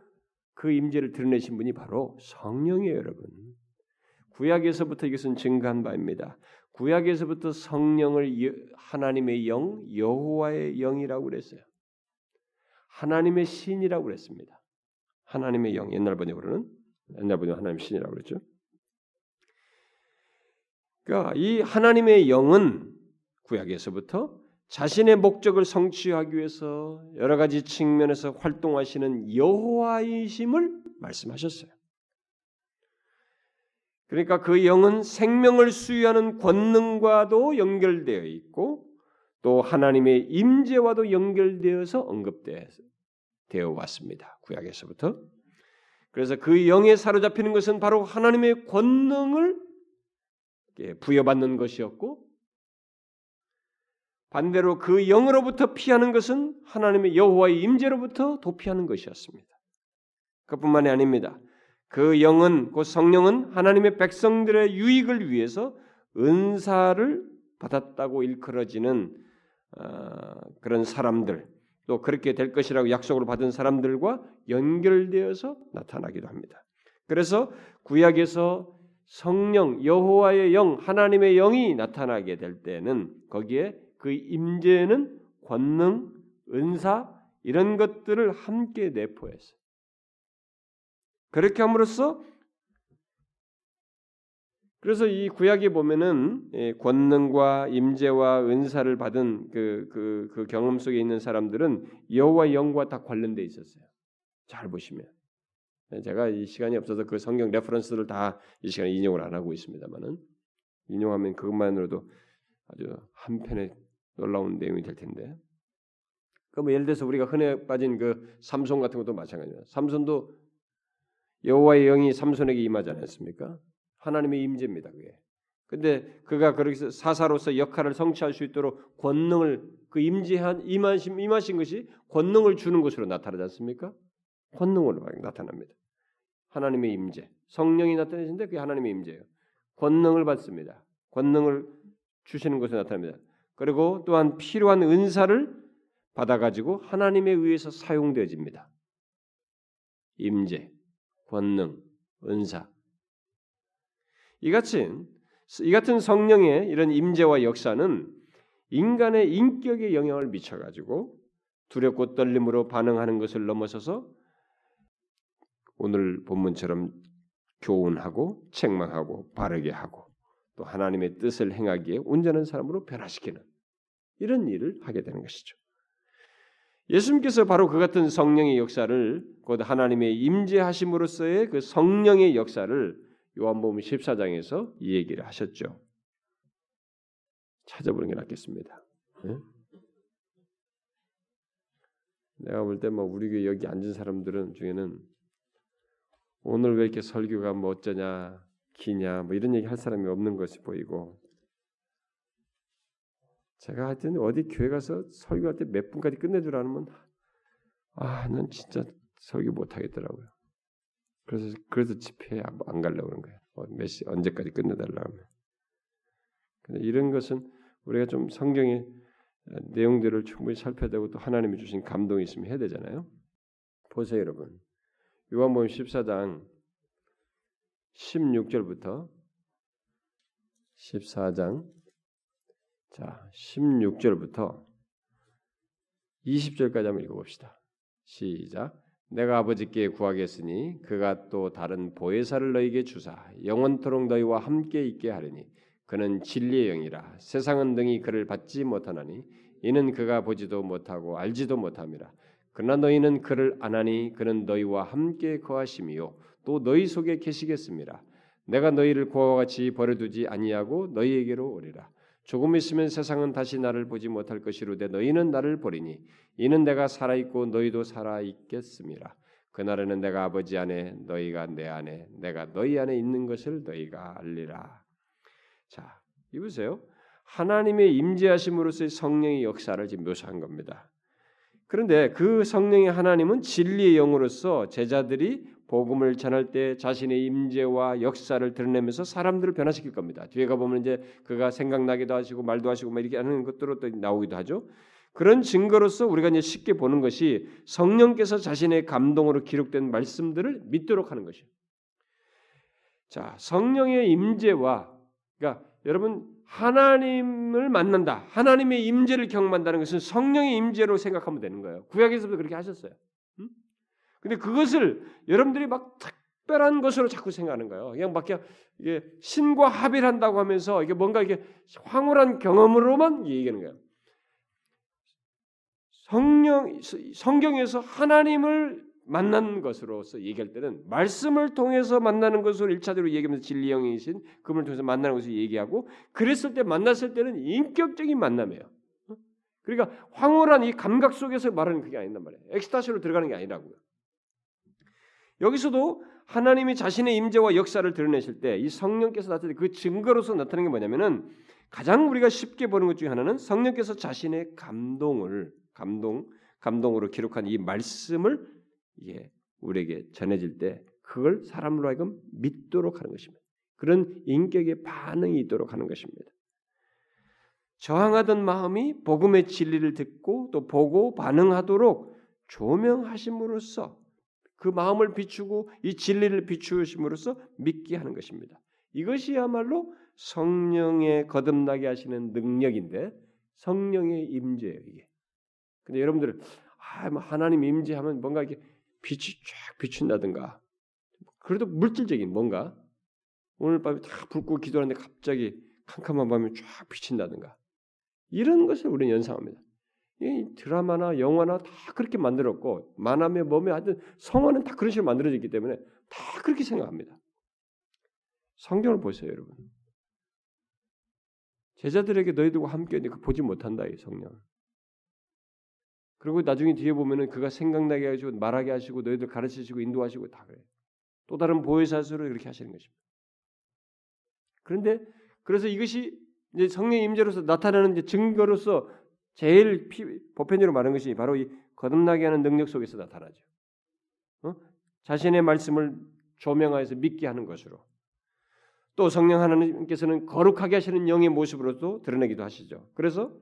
그 임재를 드러내신 분이 바로 성령이에요, 여러분. 구약에서부터 이것은 증가한 바입니다. 구약에서부터 성령을 하나님의 영, 여호와의 영이라고 그랬어요. 하나님의 신이라고 그랬습니다. 하나님의 영, 옛날 번역으로는 옛날 번역 하나님 신이라고 그랬죠. 그러니까 이 하나님의 영은 구약에서부터 자신의 목적을 성취하기 위해서 여러 가지 측면에서 활동하시는 여호와이심을 말씀하셨어요. 그러니까 그 영은 생명을 수유하는 권능과도 연결되어 있고 또 하나님의 임재와도 연결되어서 언급되어 왔습니다. 구약에서부터. 그래서 그 영에 사로잡히는 것은 바로 하나님의 권능을 부여받는 것이었고 반대로 그 영으로부터 피하는 것은 하나님의 여호와의 임재로부터 도피하는 것이었습니다. 그뿐만이 아닙니다. 그 영은 그 성령은 하나님의 백성들의 유익을 위해서 은사를 받았다고 일컬어지는 어, 그런 사람들 또 그렇게 될 것이라고 약속을 받은 사람들과 연결되어서 나타나기도 합니다. 그래서 구약에서 성령 여호와의 영 하나님의 영이 나타나게 될 때는 거기에 그 임재는 권능 은사 이런 것들을 함께 내포해서 그렇게 함으로써 그래서 이 구약에 보면은 예, 권능과 임재와 은사를 받은 그, 그, 그 경험 속에 있는 사람들은 여호와의 영과 다 관련돼 있었어요. 잘 보시면 예, 제가 이 시간이 없어서 그 성경 reference를 다 이 시간에 인용을 안 하고 있습니다만은 인용하면 그것만으로도 아주 한편에 놀라운 내용이 될 텐데. 그뭐 예를 들어서 우리가 흔해 빠진 그 삼손 같은 것도 마찬가지예요. 삼손도 여호와의 영이 삼손에게 임하지 않았습니까? 하나님의 임재입니다. 그게. 근데 그가 그렇게 사사로서 역할을 성취할 수 있도록 권능을 그 임재한 임하신 임하신 것이 권능을 주는 것으로 나타나지 않습니까? 권능으로 나타납니다. 하나님의 임재, 성령이 나타내신데 그게 하나님의 임재예요. 권능을 받습니다. 권능을 주시는 것을 나타냅니다. 그리고 또한 필요한 은사를 받아가지고 하나님에 의해서 사용되어집니다. 임재, 권능, 은사. 이 같은 이 같은 성령의 이런 임재와 역사는 인간의 인격에 영향을 미쳐 가지고 두렵고 떨림으로 반응하는 것을 넘어서서 오늘 본문처럼 교훈하고 책망하고 바르게 하고 또 하나님의 뜻을 행하기에 온전한 사람으로 변화시키는 이런 일을 하게 되는 것이죠. 예수님께서 바로 그 같은 성령의 역사를 곧 하나님의 임재하심으로써의 그 성령의 역사를 요한복음 14장에서 이 얘기를 하셨죠. 찾아보는 게 낫겠습니다. 네? 내가 볼 때 뭐 우리 교회 여기 앉은 사람들은 중에는 오늘 왜 이렇게 설교가 뭐 어쩌냐 기냐 뭐 이런 얘기 할 사람이 없는 것이 보이고 제가 하여튼 어디 교회 가서 설교할 때 몇 분까지 끝내주라면 아난 진짜 설교 못 하겠더라고요. 그래서 그래서 집회에 안 가려고 그런 거예요. 어, 몇 시, 언제까지 끝내달라고 하면. 근데 이런 것은 우리가 좀 성경의 내용들을 충분히 살펴야 되고 또 하나님이 주신 감동이 있으면 해야 되잖아요. 보세요, 여러분. 요한복음 14장 16절부터 14장 자, 16절부터 20절까지 한번 읽어 봅시다. 시작. 내가 아버지께 구하겠으니 그가 또 다른 보혜사를 너희에게 주사 영원토록 너희와 함께 있게 하리니 그는 진리의 영이라 세상은 등이 그를 받지 못하나니 이는 그가 보지도 못하고 알지도 못함이라 그러나 너희는 그를 안하니 그는 너희와 함께 거하심이요 또 너희 속에 계시겠습니다. 내가 너희를 고와 같이 버려두지 아니하고 너희에게로 오리라 조금 있으면 세상은 다시 나를 보지 못할 것이로되 너희는 나를 보리니 이는 내가 살아 있고 너희도 살아 있겠습니다. 그날에는 내가 아버지 안에 너희가 내 안에 내가 너희 안에 있는 것을 너희가 알리라. 자, 이보세요. 하나님의 임재하심으로서의 성령의 역사를 지금 묘사한 겁니다. 그런데 그 성령의 하나님은 진리의 영으로서 제자들이 복음을 전할 때 자신의 임재와 역사를 드러내면서 사람들을 변화시킬 겁니다. 뒤에 가 보면 이제 그가 생각나기도 하시고 말도 하시고 막 이렇게 하는 것들로 또 나오기도 하죠. 그런 증거로서 우리가 이제 쉽게 보는 것이 성령께서 자신의 감동으로 기록된 말씀들을 믿도록 하는 것이에요. 자, 성령의 임재와 그러니까 여러분 하나님을 만난다. 하나님의 임재를 경험한다는 것은 성령의 임재로 생각하면 되는 거예요. 구약에서도 그렇게 하셨어요. 근데 그것을 여러분들이 막 특별한 것으로 자꾸 생각하는 거예요. 그냥 막 이게 신과 합의를 한다고 하면서 이게 뭔가 이게 황홀한 경험으로만 얘기하는 거예요. 성령 성경에서 하나님을 만난 것으로서 얘기할 때는 말씀을 통해서 만나는 것으로 일차적으로 얘기하면서 진리 영이신 그분을 통해서 만나는 것을 얘기하고 그랬을 때 만났을 때는 인격적인 만남이에요. 그러니까 황홀한 이 감각 속에서 말하는 그게 아닌단 말이에요. 엑스타시로 들어가는 게 아니라고요. 여기서도 하나님이 자신의 임재와 역사를 드러내실 때 이 성령께서 나타낸 그 증거로서 나타나는 게 뭐냐면은 가장 우리가 쉽게 보는 것 중에 하나는 성령께서 자신의 감동을 감동 감동으로 기록한 이 말씀을 이게 우리에게 전해질 때 그걸 사람으로 하여금 믿도록 하는 것입니다. 그런 인격의 반응이 있도록 하는 것입니다. 저항하던 마음이 복음의 진리를 듣고 또 보고 반응하도록 조명하심으로써 그 마음을 비추고 이 진리를 비추심으로써 믿게 하는 것입니다. 이것이야말로 성령의 거듭나게 하시는 능력인데 성령의 임재예요 이게. 근데 여러분들은 아, 뭐 하나님 임재하면 뭔가 이렇게 빛이 쫙 비춘다든가 그래도 물질적인 뭔가 오늘 밤에 다 불고 기도하는데 갑자기 캄캄한 밤에 쫙 비친다든가 이런 것을 우리는 연상합니다. 이 드라마나 영화나 다 그렇게 만들었고 만화며 뭐며 하여튼 성화는 다 그런 식으로 만들어졌기 때문에 다 그렇게 생각합니다. 성경을 보세요, 여러분. 제자들에게 너희들과 함께 그 보지 못한다 이 성령. 그리고 나중에 뒤에 보면은 그가 생각나게 하시고 말하게 하시고 너희들 가르치시고 인도하시고 다 그래. 또 다른 보혜사스로 이렇게 하시는 것입니다. 그런데 그래서 이것이 이제 성령 임재로서 나타나는 증거로서 제일 피, 보편적으로 말하는 것이 바로 이 거듭나게 하는 능력 속에서 나타나죠. 어? 자신의 말씀을 조명하여서 믿게 하는 것으로. 또 성령 하나님께서는 거룩하게 하시는 영의 모습으로도 드러내기도 하시죠. 그래서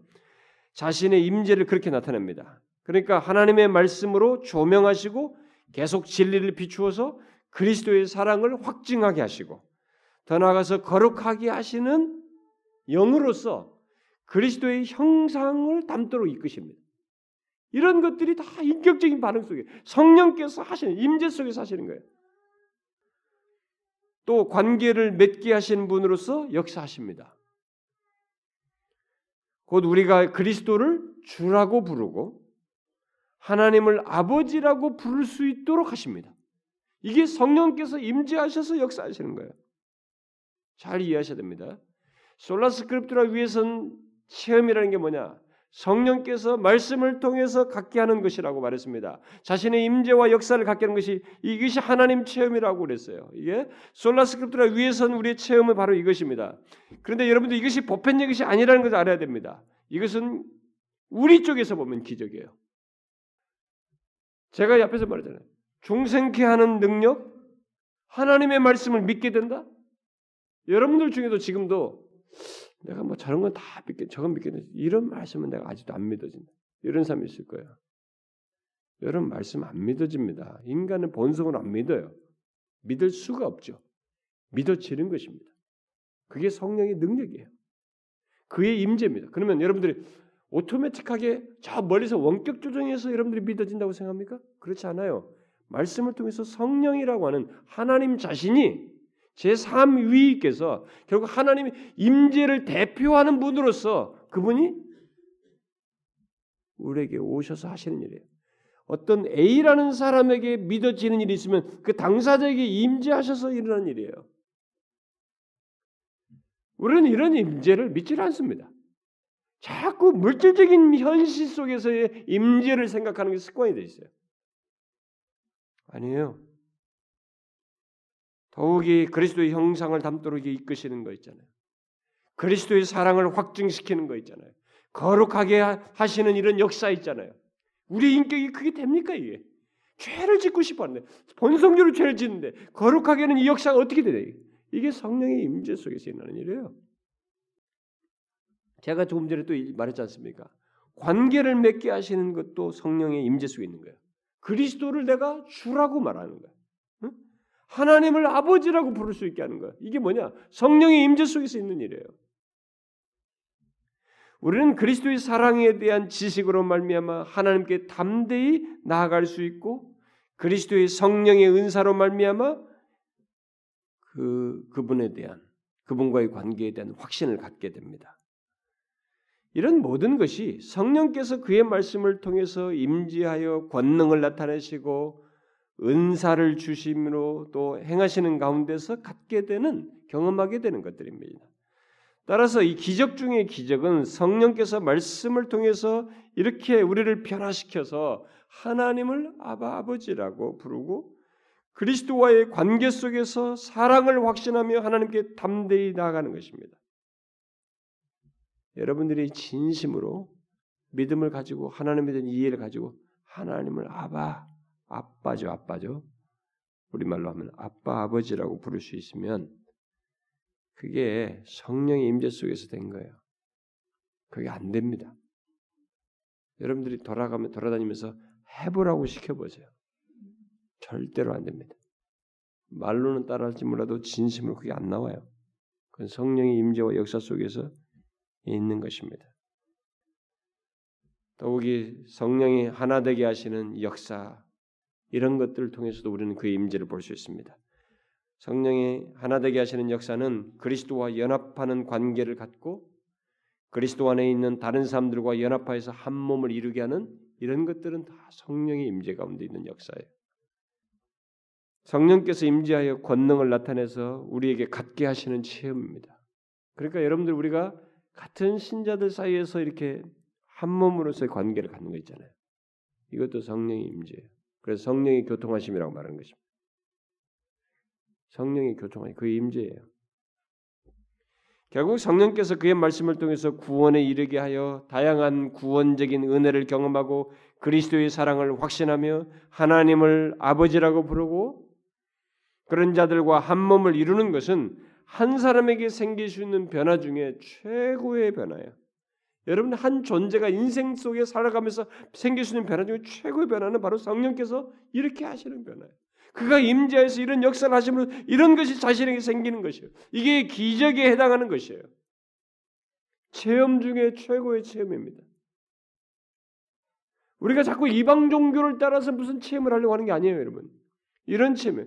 자신의 임재를 그렇게 나타냅니다. 그러니까 하나님의 말씀으로 조명하시고 계속 진리를 비추어서 그리스도의 사랑을 확증하게 하시고 더 나아가서 거룩하게 하시는 영으로서 그리스도의 형상을 담도록 이끄십니다. 이런 것들이 다 인격적인 반응 속에 성령께서 하시는 임재 속에서 하시는 거예요. 또 관계를 맺게 하신 분으로서 역사하십니다. 곧 우리가 그리스도를 주라고 부르고 하나님을 아버지라고 부를 수 있도록 하십니다. 이게 성령께서 임재하셔서 역사하시는 거예요. 잘 이해하셔야 됩니다. 솔라스크립트라 위해선 체험이라는 게 뭐냐? 성령께서 말씀을 통해서 갖게 하는 것이라고 말했습니다. 자신의 임재와 역사를 갖게 하는 것이 이것이 하나님 체험이라고 그랬어요. 이게 솔라스크립트라 위에선 우리의 체험은 바로 이것입니다. 그런데 여러분들 이것이 보편적 것이 아니라는 것을 알아야 됩니다. 이것은 우리 쪽에서 보면 기적이에요. 제가 옆에서 말했잖아요. 중생케 하는 능력, 하나님의 말씀을 믿게 된다. 여러분들 중에도 지금도 내가 뭐 저런 건 다 믿겠, 저건 믿겠는데 이런 말씀은 내가 아직도 안 믿어진다. 이런 사람이 있을 거예요. 이런 말씀 안 믿어집니다. 인간은 본성으로 안 믿어요. 믿을 수가 없죠. 믿어지는 것입니다. 그게 성령의 능력이에요. 그의 임재입니다. 그러면 여러분들이 오토매틱하게 저 멀리서 원격 조정해서 여러분들이 믿어진다고 생각합니까? 그렇지 않아요. 말씀을 통해서 성령이라고 하는 하나님 자신이 제3 위께서 결국 하나님의 임재를 대표하는 분으로서 그분이 우리에게 오셔서 하시는 일이에요. 어떤 A라는 사람에게 믿어지는 일이 있으면 그 당사자에게 임재하셔서 일어나는 일이에요. 우리는 이런 임재를 믿지 않습니다. 자꾸 물질적인 현실 속에서의 임재를 생각하는 게 습관이 돼 있어요. 아니에요. 더욱이 그리스도의 형상을 담도록 이끄시는 거 있잖아요. 그리스도의 사랑을 확증시키는 거 있잖아요. 거룩하게 하시는 이런 역사 있잖아요. 우리 인격이 그게 됩니까 이게? 죄를 짓고 싶었는데 본성적으로 죄를 짓는데 거룩하게 하는 이 역사가 어떻게 되냐? 이게 성령의 임재 속에서 일어나는 일이에요. 제가 조금 전에 또 말했지 않습니까? 관계를 맺게 하시는 것도 성령의 임재 속에 있는 거예요. 그리스도를 내가 주라고 말하는 거예요. 하나님을 아버지라고 부를 수 있게 하는 거야. 이게 뭐냐? 성령의 임재 속에서 있는 일이에요. 우리는 그리스도의 사랑에 대한 지식으로 말미암아 하나님께 담대히 나아갈 수 있고 그리스도의 성령의 은사로 말미암아 그 그분에 대한 그분과의 관계에 대한 확신을 갖게 됩니다. 이런 모든 것이 성령께서 그의 말씀을 통해서 임지하여 권능을 나타내시고 은사를 주심으로 또 행하시는 가운데서 갖게 되는 경험하게 되는 것들입니다. 따라서 이 기적 중의 기적은 성령께서 말씀을 통해서 이렇게 우리를 변화시켜서 하나님을 아바 아버지라고 부르고 그리스도와의 관계 속에서 사랑을 확신하며 하나님께 담대히 나아가는 것입니다. 여러분들이 진심으로 믿음을 가지고 하나님에 대한 이해를 가지고 하나님을 아바 아빠죠, 아빠죠. 우리말로 하면 아빠, 아버지라고 부를 수 있으면 그게 성령의 임재 속에서 된 거예요. 그게 안 됩니다. 여러분들이 돌아가면 돌아다니면서 해보라고 시켜보세요. 절대로 안 됩니다. 말로는 따라할지 몰라도 진심으로 그게 안 나와요. 그건 성령의 임재와 역사 속에서 있는 것입니다. 더욱이 성령이 하나 되게 하시는 역사, 이런 것들을 통해서도 우리는 그의 임재를 볼 수 있습니다. 성령이 하나 되게 하시는 역사는 그리스도와 연합하는 관계를 갖고 그리스도 안에 있는 다른 사람들과 연합하여서 한 몸을 이루게 하는 이런 것들은 다 성령의 임재 가운데 있는 역사예요. 성령께서 임재하여 권능을 나타내서 우리에게 갖게 하시는 체험입니다. 그러니까 여러분들 우리가 같은 신자들 사이에서 이렇게 한 몸으로서의 관계를 갖는 거 있잖아요. 이것도 성령의 임재예요. 그래서 성령이 교통하심이라고 말하는 것입니다. 성령이 교통하심, 그 임재예요. 결국 성령께서 그의 말씀을 통해서 구원에 이르게 하여 다양한 구원적인 은혜를 경험하고 그리스도의 사랑을 확신하며 하나님을 아버지라고 부르고 그런 자들과 한 몸을 이루는 것은 한 사람에게 생길 수 있는 변화 중에 최고의 변화예요. 여러분 한 존재가 인생 속에 살아가면서 생길 수 있는 변화 중에 최고의 변화는 바로 성령께서 이렇게 하시는 변화예요. 그가 임재해서 이런 역사를 하시면 이런 것이 자신에게 생기는 것이에요. 이게 기적에 해당하는 것이에요. 체험 중에 최고의 체험입니다. 우리가 자꾸 이방 종교를 따라서 무슨 체험을 하려고 하는 게 아니에요, 여러분. 이런 체험.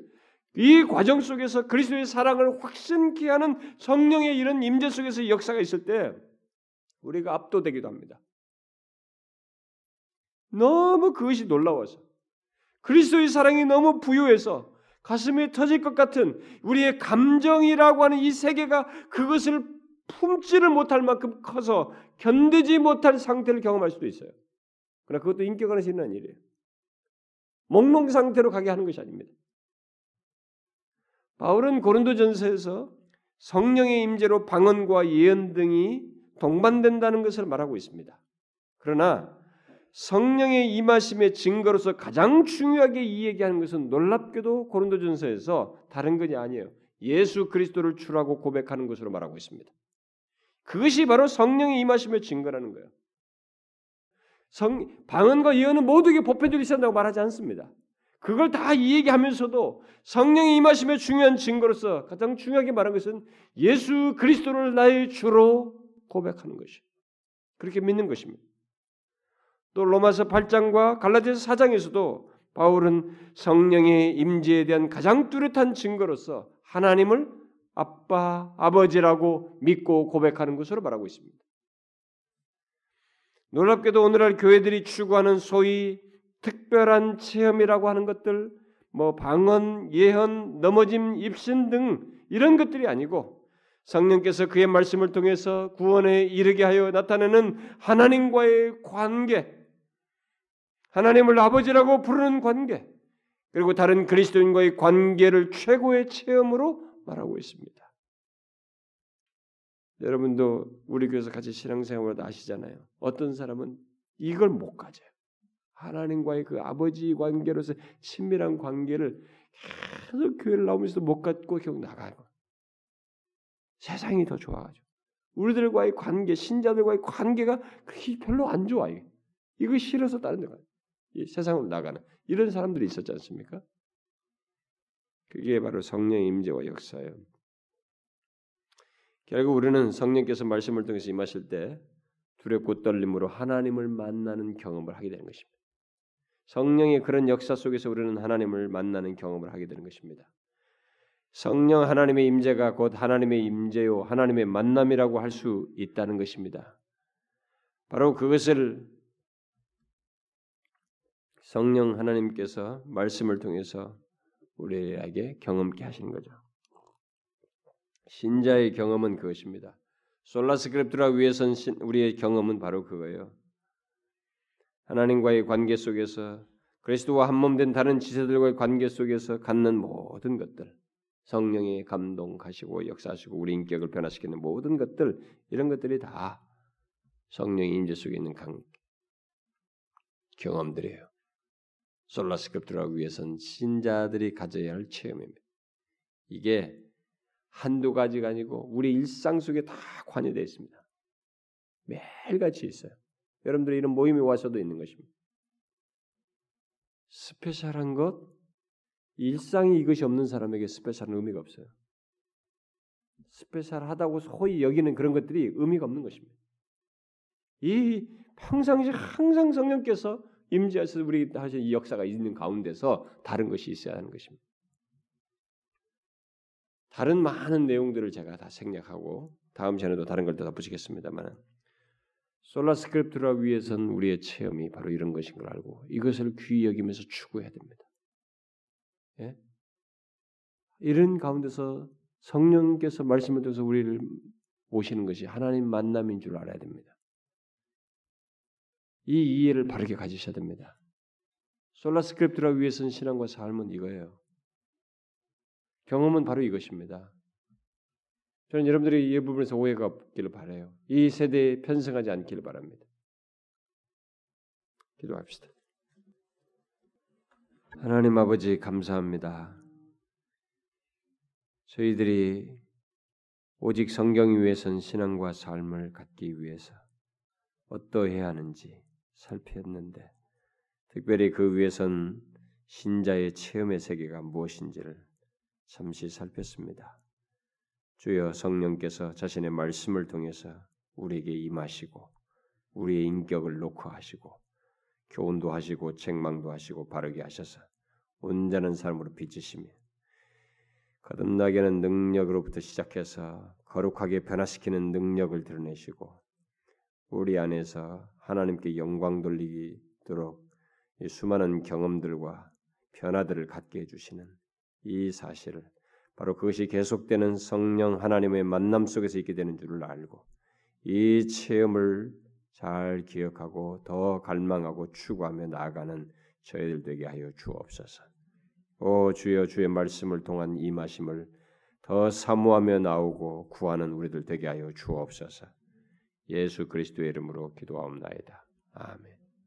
이 과정 속에서 그리스도의 사랑을 확신케 하는 성령의 이런 임재 속에서 역사가 있을 때 우리가 압도되기도 합니다. 너무 그것이 놀라워서 그리스도의 사랑이 너무 부유해서 가슴이 터질 것 같은 우리의 감정이라고 하는 이 세계가 그것을 품지를 못할 만큼 커서 견디지 못할 상태를 경험할 수도 있어요. 그러나 그것도 인격 안에서 일어난 일이에요. 몽롱 상태로 가게 하는 것이 아닙니다. 바울은 고린도전서에서 성령의 임재로 방언과 예언 등이 동반된다는 것을 말하고 있습니다. 그러나 성령의 임하심의 증거로서 가장 중요하게 이야기하는 것은 놀랍게도 고린도전서에서 다른 것이 아니에요. 예수 그리스도를 주라고 고백하는 것으로 말하고 있습니다. 그것이 바로 성령의 임하심의 증거라는 거예요. 성, 방언과 예언은 모두에게 보편적으로 있어다고 말하지 않습니다. 그걸 다 이야기하면서도 성령의 임하심의 중요한 증거로서 가장 중요하게 말한 것은 예수 그리스도를 나의 주로 고백하는 것이 그렇게 믿는 것입니다. 또 로마서 8장과 갈라디아서 4장에서도 바울은 성령의 임재에 대한 가장 뚜렷한 증거로서 하나님을 아빠, 아버지라고 믿고 고백하는 것으로 말하고 있습니다. 놀랍게도 오늘날 교회들이 추구하는 소위 특별한 체험이라고 하는 것들, 뭐 방언, 예언, 넘어짐, 입신 등 이런 것들이 아니고 성령께서 그의 말씀을 통해서 구원에 이르게 하여 나타내는 하나님과의 관계, 하나님을 아버지라고 부르는 관계, 그리고 다른 그리스도인과의 관계를 최고의 체험으로 말하고 있습니다. 여러분도 우리 교회에서 같이 신앙생활을 아시잖아요. 어떤 사람은 이걸 못 가져요. 하나님과의 그 아버지 관계로서 친밀한 관계를 계속 교회를 나오면서도 못 갖고 결국 나가고 세상이 더 좋아가지고 우리들과의 관계, 신자들과의 관계가 그렇게 별로 안 좋아요. 이거 싫어서 다른 데 가요. 세상으로 나가는 이런 사람들이 있었지 않습니까? 그게 바로 성령의 임재와 역사예요. 결국 우리는 성령께서 말씀을 통해서 임하실 때 두렵고 떨림으로 하나님을 만나는 경험을 하게 되는 것입니다. 성령의 그런 역사 속에서 우리는 하나님을 만나는 경험을 하게 되는 것입니다. 성령 하나님의 임재가 곧 하나님의 임재요 하나님의 만남이라고 할 수 있다는 것입니다. 바로 그것을 성령 하나님께서 말씀을 통해서 우리에게 경험케 하시는 거죠. 신자의 경험은 그것입니다. 솔라스크립트라 위해선 우리의 경험은 바로 그거예요. 하나님과의 관계 속에서 그리스도와 한몸된 다른 지체들과의 관계 속에서 갖는 모든 것들, 성령의 감동하시고 역사하시고 우리 인격을 변화시키는 모든 것들 이런 것들이 다 성령의 인재 속에 있는 강, 경험들이에요. 솔라스크립트라 위해선 신자들이 가져야 할 체험입니다. 이게 한두 가지가 아니고 우리 일상 속에 다 관여되어 있습니다. 매일같이 있어요. 여러분들이 이런 모임에 와서도 있는 것입니다. 스페셜한 것, 일상이 이것이 없는 사람에게 스페셜한 의미가 없어요. 스페셜하다고 소위 여기는 그런 것들이 의미가 없는 것입니다. 이 평상시 항상 성령께서 임재하셔서 우리 하신 이 역사가 있는 가운데서 다른 것이 있어야 하는 것입니다. 다른 많은 내용들을 제가 다 생략하고 다음 시간에도 다른 걸 더 덧붙이겠습니다만 솔라 스크립트라 위해선 우리의 체험이 바로 이런 것인 걸 알고 이것을 귀히 여기면서 추구해야 됩니다. 예? 이런 가운데서 성령께서 말씀을 통해서 우리를 오시는 것이 하나님 만남인 줄 알아야 됩니다. 이 이해를 바르게 가지셔야 됩니다. 솔라스크립트라 위해선 신앙과 삶은 이거예요. 경험은 바로 이것입니다. 저는 여러분들이 이 부분에서 오해가 없기를 바래요. 이 세대에 편승하지 않기를 바랍니다. 기도합시다. 하나님 아버지 감사합니다. 저희들이 오직 성경 위에선 신앙과 삶을 갖기 위해서 어떠해야 하는지 살폈는데 특별히 그 위에선 신자의 체험의 세계가 무엇인지를 잠시 살폈습니다. 주여 성령께서 자신의 말씀을 통해서 우리에게 임하시고 우리의 인격을 녹화하시고 교훈도 하시고 책망도 하시고 바르게 하셔서 온전한 삶으로 빚으시며 거듭나게는 능력으로부터 시작해서 거룩하게 변화시키는 능력을 드러내시고 우리 안에서 하나님께 영광 돌리도록 수많은 경험들과 변화들을 갖게 해주시는 이 사실을 바로 그것이 계속되는 성령 하나님의 만남 속에서 있게 되는 줄을 알고 이 체험을 잘 기억하고 더 갈망하고 추구하며 나아가는 저희들 되게 하여 주옵소서. 오 주여 주의 말씀을 통한 임하심을 더 사모하며 나오고 구하는 우리들 되게 하여 주옵소서. 예수 그리스도의 이름으로 기도하옵나이다. 아멘.